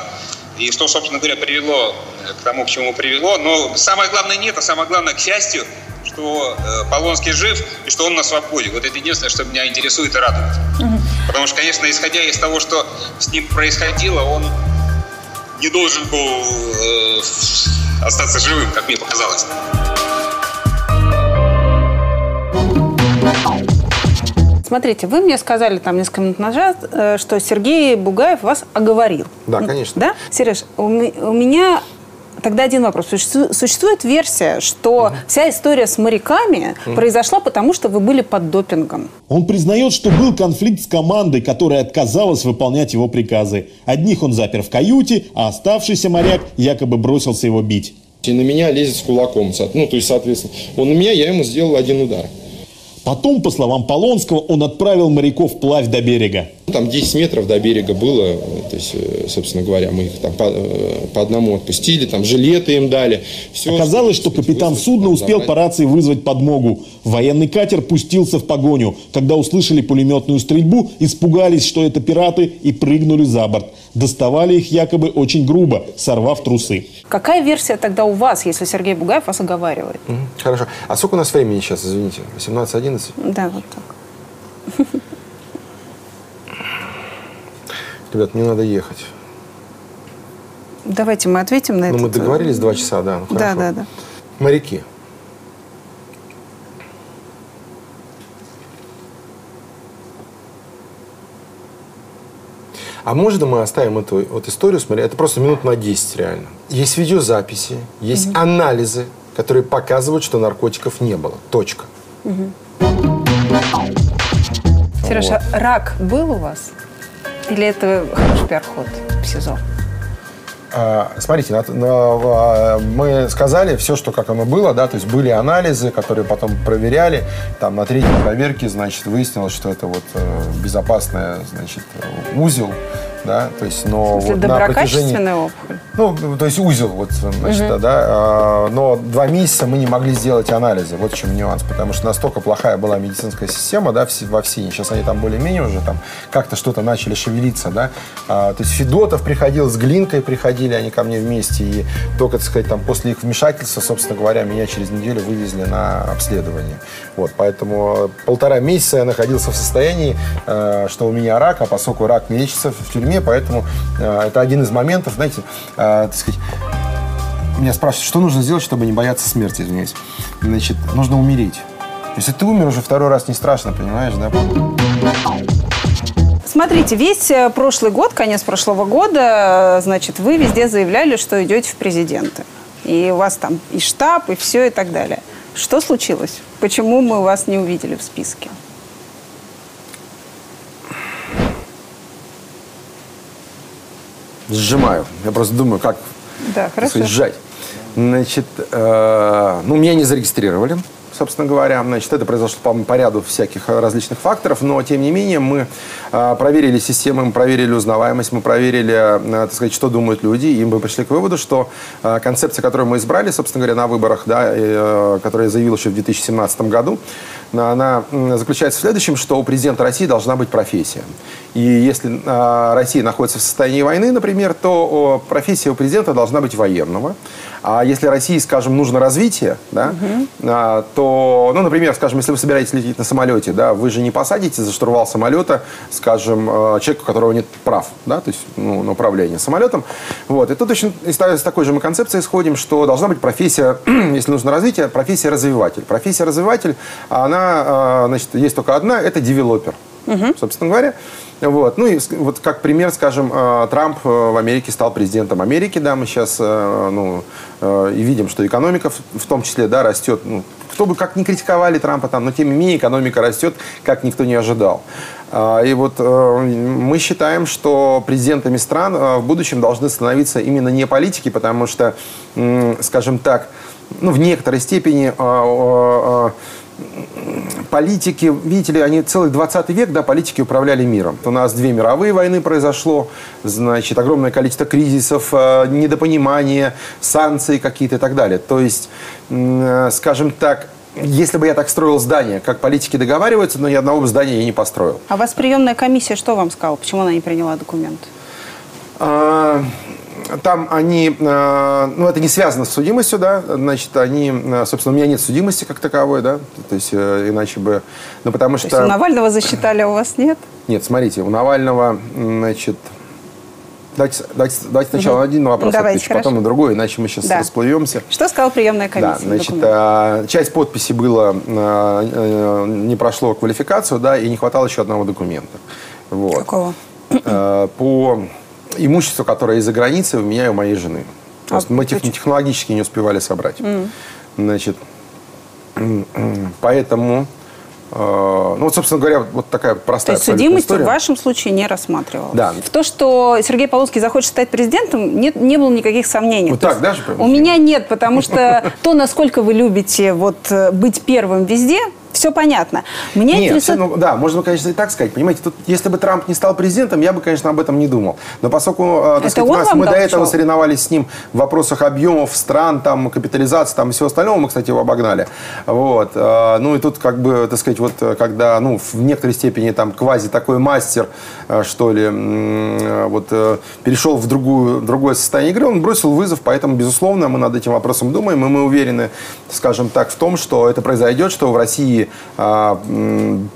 и что, собственно говоря, привело к тому, к чему привело. Но самое главное нет, а самое главное, к счастью, что э, Полонский жив и что он на свободе. Вот это единственное, что меня интересует и радует. Угу. Потому что, конечно, исходя из того, что с ним происходило, он не должен был э, остаться живым, как мне показалось. Смотрите, вы мне сказали там несколько минут назад, э, что Сергей Бугаев вас оговорил. Да, конечно. Да? Сереж, у меня Тогда один вопрос. Существует версия, что угу. вся история с моряками угу. произошла потому, что вы были под допингом. Он признает, что был конфликт с командой, которая отказалась выполнять его приказы. Одних он запер в каюте, а оставшийся моряк якобы бросился его бить. И на меня лезет с кулаком. Ну, то есть, соответственно, он на меня, я ему сделал один удар. Потом, по словам Полонского, он отправил моряков плавь до берега. Там 10 метров до берега было, то есть, э, собственно говоря, мы их там по, э, по одному отпустили, там жилеты им дали. Все, Оказалось, что капитан судна успел по рации вызвать подмогу. Военный катер пустился в погоню. Когда услышали пулеметную стрельбу, испугались, что это пираты, и прыгнули за борт. Доставали их якобы очень грубо, сорвав трусы. Какая версия тогда у вас, если Сергей Бугаев вас оговаривает? Хорошо. А сколько у нас времени сейчас, извините? 18-11? Да, вот так. <laughs> Ребят, мне надо ехать. Давайте мы ответим на это. Ну, мы договорились два часа, да. Ну, да, да, да. Моряки. А можно мы оставим эту вот историю, смотри, это просто минут на 10 реально. Есть видеозаписи, есть угу. анализы, которые показывают, что наркотиков не было. Точка. Угу. Сережа, вот. рак был у вас? Или это хороший пиар-ход в СИЗО? А, смотрите, а, мы сказали все, что как оно было, да, то есть были анализы, которые потом проверяли, там на третьей проверке, значит, выяснилось, что это вот э, безопасная, значит, узел, да, то есть, но вот на протяжении... опухоль? Ну, то есть узел, вот, значит, угу. да, а, но два месяца мы не могли сделать анализы, вот в чем нюанс, потому что настолько плохая была медицинская система, да, во всей, сейчас они там более-менее уже там как-то что-то начали шевелиться, да, а, то есть Федотов приходил, с Глинкой приходили они ко мне вместе, и только, так сказать, там после их вмешательства, собственно говоря, меня через неделю вывезли на обследование, вот, поэтому полтора месяца я находился в состоянии, э, что у меня рак, а поскольку рак не лечится в тюрьме, стране, поэтому э, это один из моментов, знаете, э, так сказать, меня спрашивают, что нужно сделать, чтобы не бояться смерти, извиняюсь. Значит, нужно умереть. Если ты умер, уже второй раз не страшно, понимаешь, да? Смотрите, весь э, прошлый год, конец прошлого года, значит, вы везде заявляли, что идете в президенты. И у вас там и штаб, и все, и так далее. Что случилось? Почему мы вас не увидели в списке? Сжимаю. Я просто думаю, как Да, хорошо. сжать. Значит, э, ну, меня не зарегистрировали, собственно говоря. Значит, это произошло по, по ряду всяких э, различных факторов, но, тем не менее, мы э, проверили систему, мы проверили узнаваемость, мы проверили, э, так сказать, что думают люди, и мы пришли к выводу, что концепция, которую мы избрали, собственно говоря, на выборах, да, которую я заявил еще в 2017 году, она заключается в следующем, что у президента России должна быть профессия. И если Россия находится в состоянии войны, например, то профессия у президента должна быть военного. А если России, скажем, нужно развитие, да, а, то, ну, например, скажем, если вы собираетесь лететь на самолете, да, вы же не посадите за штурвал самолета, скажем, э, человека, у которого нет прав, да, то есть ну, на управление самолетом. Вот. И тут точно из из такой же мы концепции исходим, что должна быть профессия, <clears throat> если нужно развитие, профессия развиватель. Профессия развиватель, она, э, значит, есть только одна, это девелопер. Собственно говоря. Вот. Ну и вот как пример, скажем, э, Трамп э, в Америке стал президентом Америки, да, мы сейчас э, ну, и видим, что экономика в, том числе, да, растет. Ну, кто бы как ни критиковали Трампа там, но тем не менее экономика растет, как никто не ожидал. А, И вот мы считаем, что президентами стран в будущем должны становиться именно не политики, потому что, скажем так, ну, в некоторой степени э, э, политики, видите ли, они целый 20 век, да, политики управляли миром. У нас две мировые войны произошло, значит, огромное количество кризисов, э, недопонимания, санкции какие-то и так далее. То есть, э, скажем так, если бы я так строил здание, как политики договариваются, но ни одного бы здания я не построил. А вас приемная комиссия что вам сказала? Почему она не приняла документ? А, Там они, э, ну это не связано с судимостью, да, значит, они, э, собственно, у меня нет судимости как таковой, да, то есть э, иначе бы, ну потому То что... есть у Навального засчитали, а у вас нет? Нет, смотрите, у Навального, значит, давайте, давайте, давайте сначала на один вопрос Давайте, отвечу, потом хорошо. на другой, иначе мы сейчас Да. расплывемся. Что сказала приемная комиссия? Да, значит, э, часть подписи была, э, э, не прошло квалификацию, да, и не хватало еще одного документа. Вот. Какого? Э, По имуществу, которое из-за границы у меня и у моей жены. Просто мы тех- почему? технологически не успевали собрать. Значит, м, м, поэтому, э, ну вот, собственно говоря, вот такая То простая есть абсолютно судимость история. в вашем случае не рассматривалась? Да. В то, что Сергей Полуцкий захочет стать президентом, нет, не было никаких сомнений. Вот То так, есть да, же, У меня нет, потому что <laughs> то, насколько вы любите вот, э, быть первым везде, все понятно. Меня Нет, интересует... ну, да, можно, конечно, и так сказать. Понимаете, тут, если бы Трамп не стал президентом, я бы, конечно, об этом не думал. Но поскольку э, так Это сказать, он нас, мы до этого шоу? соревновались с ним в вопросах объемов стран, там, капитализации там, и всего остального, мы, кстати, его обогнали. Вот. э, Ну и тут, как бы, так сказать, вот э, когда, ну, в некоторой степени там квази такой мастер, что ли, вот перешел в другую, другое состояние игры, он бросил вызов, поэтому, безусловно, мы над этим вопросом думаем, и мы уверены, скажем так, в том, что это произойдет, что в России а, м,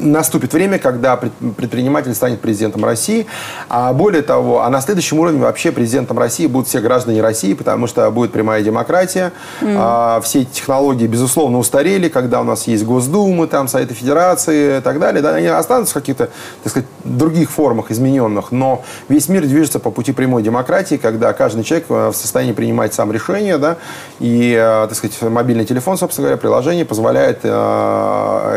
наступит время, когда пред- предприниматель станет президентом России. А более того, а на следующем уровне вообще президентом России будут все граждане России, потому что будет прямая демократия. А, все эти технологии, безусловно, устарели, когда у нас есть Госдумы, там, Советы Федерации и так далее. Да, они останутся в каких-то, так сказать, других формах измененных, но весь мир движется по пути прямой демократии, когда каждый человек э, в состоянии принимать сам решения, да, и, э, так сказать, мобильный телефон, собственно говоря, приложение позволяет э,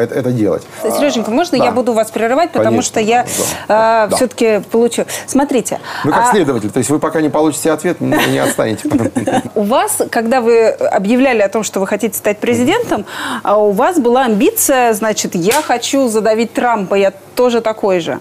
это, это делать. Сереженька, можно Да. я буду вас прерывать, потому Конечно, что я да. Да. все-таки получу... Смотрите. Вы как а следователь, то есть вы пока не получите ответ, не, не отстанете. <laughs> У вас, когда вы объявляли о том, что вы хотите стать президентом, а у вас была амбиция, значит, я хочу задавить Трампа, я тоже такой же.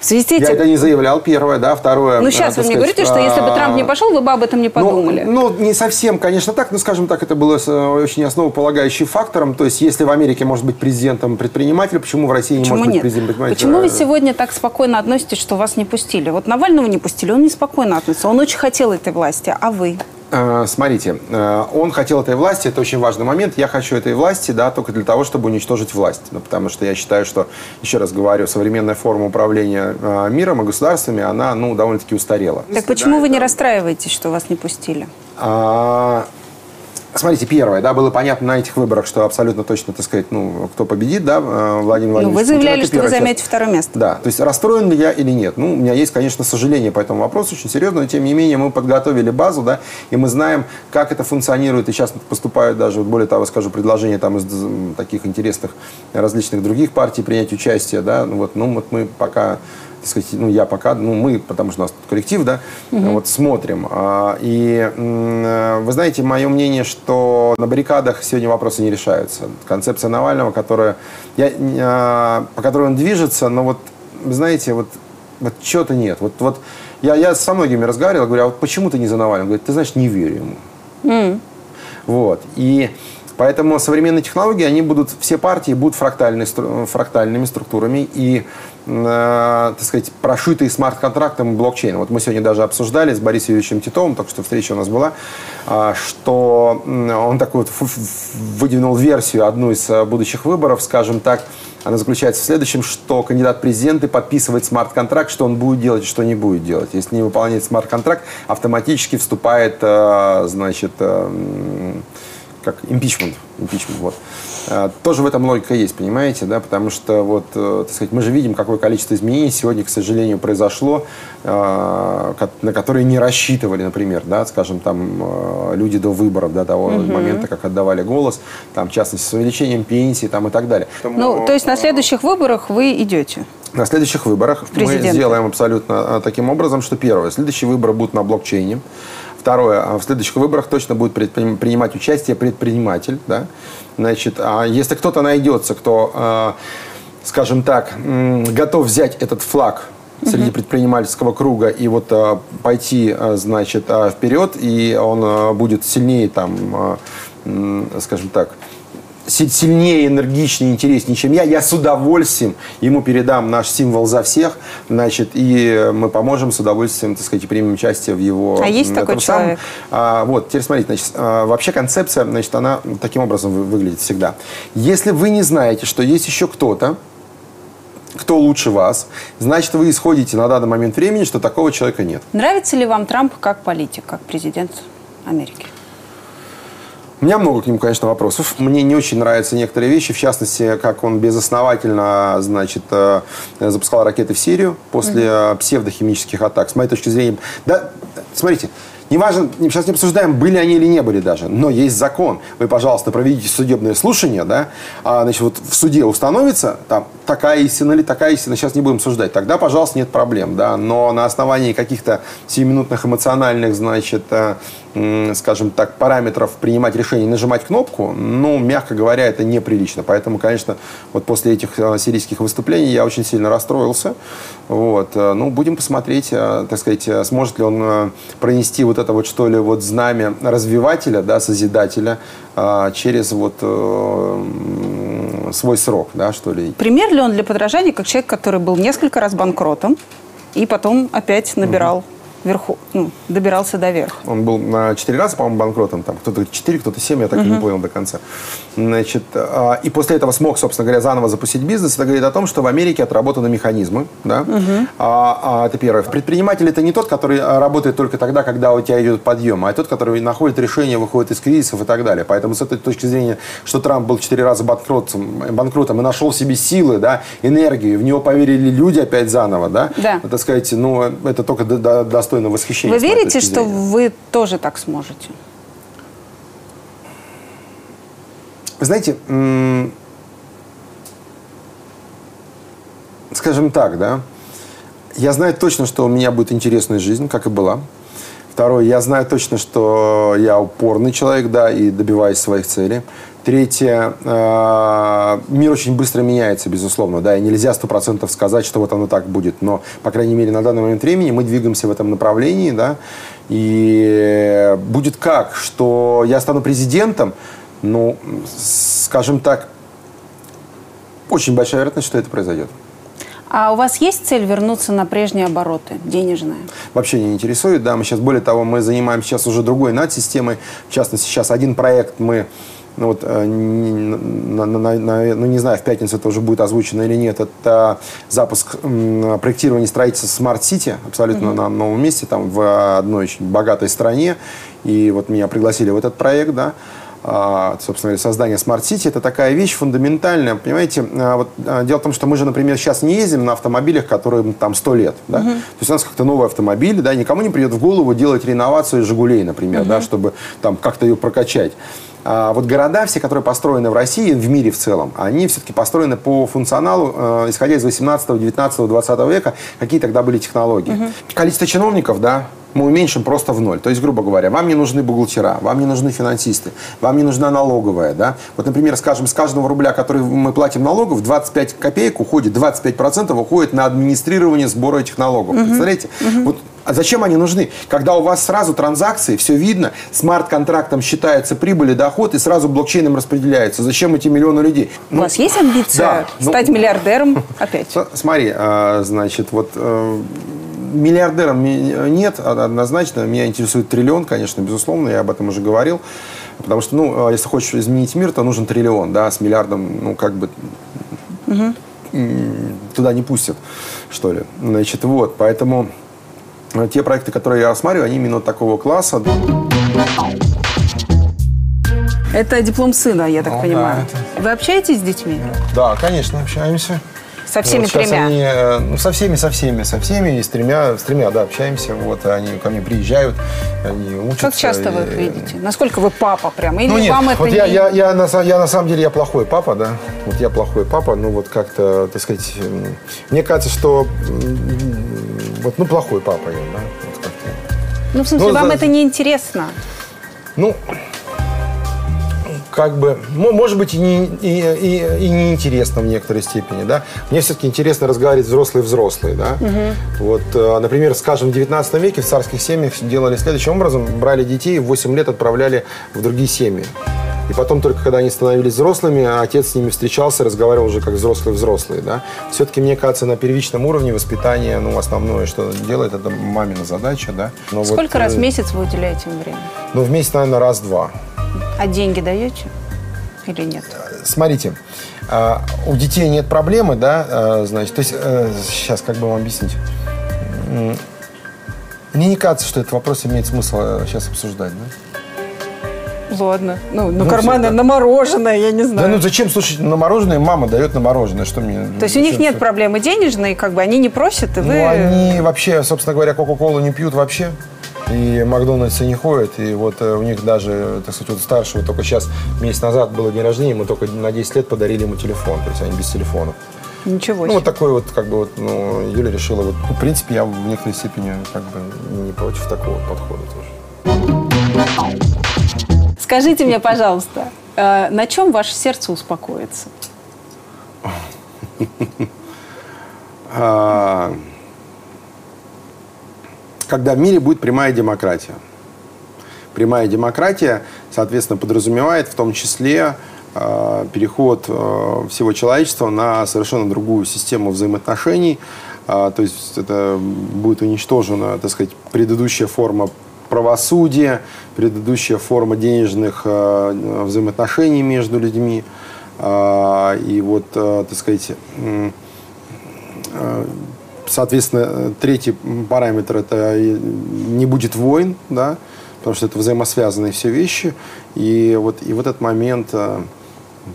В связи с Я этим... это не заявлял, первое, да, второе. Ну, э, сейчас вы так мне сказать, говорите, что если бы Трамп не пошел, вы бы об этом не подумали. Ну, ну, не совсем, конечно, так, но, скажем так, это было э, очень основополагающим фактором. То есть, если в Америке может быть президентом предприниматель, почему в России не Почему может быть нет? президентом предприниматель? Почему вы Э, сегодня так спокойно относитесь, что вас не пустили? Вот Навального не пустили, он неспокойно относится, он очень хотел этой власти, а вы? Э, Смотрите, э, он хотел этой власти, это очень важный момент. Я хочу этой власти, да, только для того, чтобы уничтожить власть. Ну, потому что я считаю, что, еще раз говорю, современная форма управления э, миром и государствами, она, ну, довольно-таки устарела. Так почему вы не расстраиваетесь, что вас не пустили? А, Смотрите, первое, да, было понятно на этих выборах, что абсолютно точно, так сказать, ну, кто победит, да, э, Владимир Ну, Владимирович. вы Путин, заявляли, это что вы займете второе место. Да, то есть расстроен ли я или нет? Ну, у меня есть, конечно, сожаление по этому вопросу, очень серьезно, но тем не менее мы подготовили базу, да, и мы знаем, как это функционирует, и сейчас поступают даже, вот более того, скажу, предложения там из таких интересных различных других партий принять участие, да, ну вот, ну вот мы пока так сказать, ну, я пока, ну, мы, потому что у нас тут коллектив, да, вот смотрим. А, И э, вы знаете, мое мнение, что на баррикадах сегодня вопросы не решаются. Концепция Навального, которая, я, а, по которой он движется, но вот, вы знаете, вот, вот чего-то нет. Вот, вот я, я со многими разговаривал, говорю, а вот почему ты не за Навального? Говорит, ты знаешь, не верю ему. Вот. И поэтому современные технологии, они будут, все партии будут фрактальной стру- фрактальными структурами и, э, так сказать, прошитые смарт-контрактом блокчейн. Вот мы сегодня даже обсуждали с Борисом Юрьевичем Титовым, только что встреча у нас была, а, что он такую вот выдвинул версию одну из э, будущих выборов, скажем так, она заключается в следующем, что кандидат в президенты подписывает смарт-контракт, что он будет делать и что не будет делать. Если не выполняет смарт-контракт, автоматически вступает, э, значит, э, как импичмент. импичмент вот. Э, Тоже в этом логика есть, понимаете, да, потому что вот, э, так сказать, мы же видим, какое количество изменений сегодня, к сожалению, произошло, ко- на которые не рассчитывали, например, да, скажем, там э, люди до выборов, до того момента, как отдавали голос, там, в частности, с увеличением пенсии, там, и так далее. Ну, то есть на следующих выборах вы идете? На следующих выборах мы сделаем абсолютно а, таким образом, что первое, следующие выборы будут на блокчейне. Второе, а в следующих выборах точно будет принимать участие предприниматель. Да? Значит, а если кто-то найдется, кто, а, скажем так, готов взять этот флаг среди предпринимательского круга и вот а, пойти, а, значит, а, вперед, и он а, будет сильнее там, а, скажем так, сильнее, энергичнее, интереснее, чем я, я с удовольствием ему передам наш символ за всех, значит, и мы поможем с удовольствием, так сказать, примем участие в его... А есть такой самом. человек? А, вот, теперь смотрите, значит, а, вообще концепция, значит, она таким образом вы- выглядит всегда. Если вы не знаете, что есть еще кто-то, кто лучше вас, значит, вы исходите на данный момент времени, что такого человека нет. Нравится ли вам Трамп как политик, как президент Америки? У меня много к нему, конечно, вопросов. Мне не очень нравятся некоторые вещи, в частности, как он безосновательно, значит, э, запускал ракеты в Сирию после э, псевдохимических атак. С моей точки зрения, да, смотрите, Неважно, сейчас не обсуждаем, были они или не были даже, но есть закон. Вы, пожалуйста, проведите судебное слушание, да, а, значит, вот в суде установится, там, такая истина или такая истина, сейчас не будем обсуждать, тогда, пожалуйста, нет проблем, да, но на основании каких-то сиюминутных эмоциональных, значит, э, скажем так, параметров принимать решение, нажимать кнопку, ну, мягко говоря, это неприлично. Поэтому, конечно, вот после этих э, сирийских выступлений я очень сильно расстроился. Вот. э, Ну, будем посмотреть, э, так сказать, э, сможет ли он пронести вот это вот, что ли, вот знамя развивателя, да, созидателя через вот свой срок, да, что ли. Пример ли он для подражания, как человек, который был несколько раз банкротом и потом опять набирал верху, ну, добирался до верха? Он был на 4 раза, по-моему, банкротом. Там кто-то 4, кто-то 7, я так и не понял до конца. Значит, а, и после этого смог, собственно говоря, заново запустить бизнес. Это говорит о том, что в Америке отработаны механизмы. Да? А, а, это первое. Предприниматель это не тот, который а, работает только тогда, когда у тебя идет подъем, а тот, который находит решение, выходит из кризисов и так далее. Поэтому с этой точки зрения, что Трамп был 4 раза банкротом, банкротом и нашел в себе силы, да, энергию, в него поверили люди опять заново, да, Да. так сказать, ну, это только до- достойно восхищения. Вы верите, что вы тоже так сможете? Вы знаете, скажем так, да, я знаю точно, что у меня будет интересная жизнь, как и была. Второе, я знаю точно, что я упорный человек, да, и добиваюсь своих целей. Третье, э, мир очень быстро меняется, безусловно, да, и нельзя сто процентов сказать, что вот оно так будет, но, по крайней мере, на данный момент времени мы двигаемся в этом направлении, да, и будет как, что я стану президентом, ну, скажем так, очень большая вероятность, что это произойдет. А у вас есть цель вернуться на прежние обороты, денежные? Вообще не интересует, да, мы сейчас, более того, мы занимаемся сейчас уже другой над-системой, в частности, сейчас один проект мы ну, вот, э, на- на- на- ну, не знаю, в пятницу это уже будет озвучено или нет, это запуск проектирования строительства smart city абсолютно на новом месте, там в одной очень богатой стране, и вот меня пригласили в этот проект, да, а, собственно говоря, создание smart city, это такая вещь фундаментальная, понимаете, а, вот, а, дело в том, что мы же, например, сейчас не ездим на автомобилях, которым там 100 лет, да, то есть у нас как-то новый автомобиль, да, никому не придет в голову делать реновацию «Жигулей», например, да, чтобы там как-то ее прокачать. А вот города все, которые построены в России, в мире в целом, они все-таки построены по функционалу, э, исходя из 18, 19, 20 века, какие тогда были технологии. Количество чиновников, да, мы уменьшим просто в ноль. То есть, грубо говоря, вам не нужны бухгалтера, вам не нужны финансисты, вам не нужна налоговая. Да? Вот, например, скажем, с каждого рубля, который мы платим налогов, 25 копеек уходит, 25% уходит на администрирование сбора этих налогов. Представляете? Вот а зачем они нужны? Когда у вас сразу транзакции, все видно, смарт-контрактом считается прибыль и доход, и сразу блокчейном распределяется. Зачем эти миллионы людей? У вас есть амбиция да, ну- стать миллиардером <laughs> опять? Смотри, а, значит, вот э, миллиардером ми- нет, однозначно. Меня интересует триллион, конечно, безусловно, я об этом уже говорил. Потому что, ну, а если хочешь изменить мир, то нужен триллион, да, с миллиардом, ну, как бы м, туда не пустят, что ли. Значит, вот, поэтому э, те проекты, которые я рассматриваю, они именно такого класса. Это диплом сына, я так Ну, да, понимаю. Вы общаетесь с детьми? Да, конечно, общаемся. Со всеми Вот тремя? они, э, ну, со всеми, со всеми, со всеми, и с тремя, с тремя, да, общаемся. Вот, они ко мне приезжают, они учатся. Как часто вы их и- видите? Насколько вы папа прям? Или Ну нет, вам это вот я, не... я, я, на, са- я на самом деле я плохой папа, да. Вот я плохой папа, ну вот как-то, так сказать, мне кажется, что вот, ну, плохой папа я, да. Вот. Ну, в смысле, ну, вам за- это не интересно? Ну, как бы, ну, может быть, и, не, и, и, и неинтересно в некоторой степени, да. Мне все-таки интересно разговаривать взрослые-взрослые, да. Вот, э, например, скажем, в 19 веке в царских семьях делали следующим образом. Брали детей, в 8 лет отправляли в другие семьи. И потом только когда они становились взрослыми, отец с ними встречался, разговаривал уже как взрослые-взрослые, да. Все-таки, мне кажется, на первичном уровне воспитания, ну, основное, что делает, это мамина задача, да. Но вот, Сколько раз э, в месяц вы уделяете им время? Ну, в месяц, наверное, раз-два. А деньги даете? Или нет? Смотрите, а, у детей нет проблемы, да, а, значит, то есть, сейчас как бы вам объяснить. Мне не кажется, что этот вопрос имеет смысл сейчас обсуждать, да? Ладно. Ну, ну, Ну, карманы да. на мороженое, я не Да знаю. ну зачем, слушай, на мороженое мама дает на мороженое, что мне... То есть у них нет проблемы денежной, как бы они не просят, и вы... Ну, они вообще, собственно говоря, Кока-Колу не пьют вообще. И Макдональдсы не ходят. И вот э, у них даже, так сказать, вот старшего только сейчас, месяц назад было день рождения, мы только на 10 лет подарили ему телефон. То есть они без телефона. Ничего Ну, себе. вот такой вот, как бы вот, ну, Юля решила, вот, ну, в принципе, я в некоторой степени, как бы, не против такого подхода тоже. Скажите мне, пожалуйста, э, на чем ваше сердце успокоится? <laughs> Когда в мире будет прямая демократия. Прямая демократия, соответственно, подразумевает в том числе а, переход а, всего человечества на совершенно другую систему взаимоотношений. А, То есть это будет уничтожена, так сказать, предыдущая форма правосудия, предыдущая форма денежных а, взаимоотношений между людьми. А, И вот, а, так сказать, м, Соответственно, третий параметр – это не будет войн, да, потому что это взаимосвязанные все вещи. И вот, и в этот момент, э,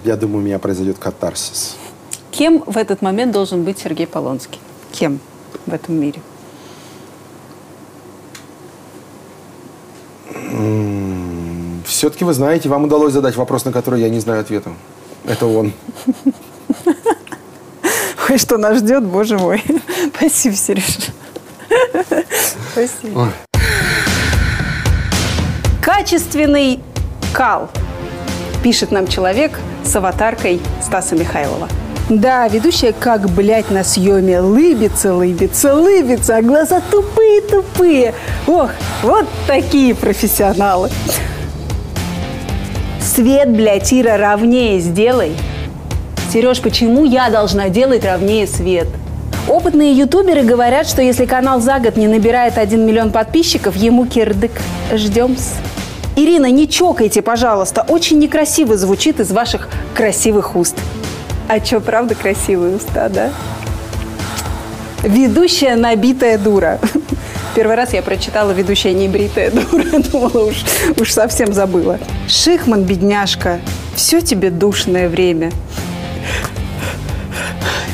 я думаю, у меня произойдет катарсис. Кем в этот момент должен быть Сергей Полонский? Кем в этом мире? Все-таки вы знаете, вам удалось задать вопрос, на который я не знаю ответа. Это он. <laughs> Ой, что нас ждет, боже мой. <laughs> Спасибо, Сереж. Спасибо. Качественный кал, пишет нам человек с аватаркой Стаса Михайлова. Да, ведущая как, блядь, на съеме. Лыбится, лыбится, лыбится, а глаза тупые-тупые. Ох, вот такие профессионалы. Свет, блядь, Ира, ровнее сделай. Сереж, почему я должна делать ровнее свет? Опытные ютуберы говорят, что если канал за год не набирает 1 миллион подписчиков, ему кирдык. ждем -с. Ирина, не чокайте, пожалуйста. Очень некрасиво звучит из ваших красивых уст. А что, правда красивые уста, да? Ведущая набитая дура. Первый раз я прочитала ведущая небритая дура. <laughs> Думала, уж, уж совсем забыла. Шихман, бедняжка, все тебе душное время.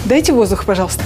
Дайте воздух, пожалуйста.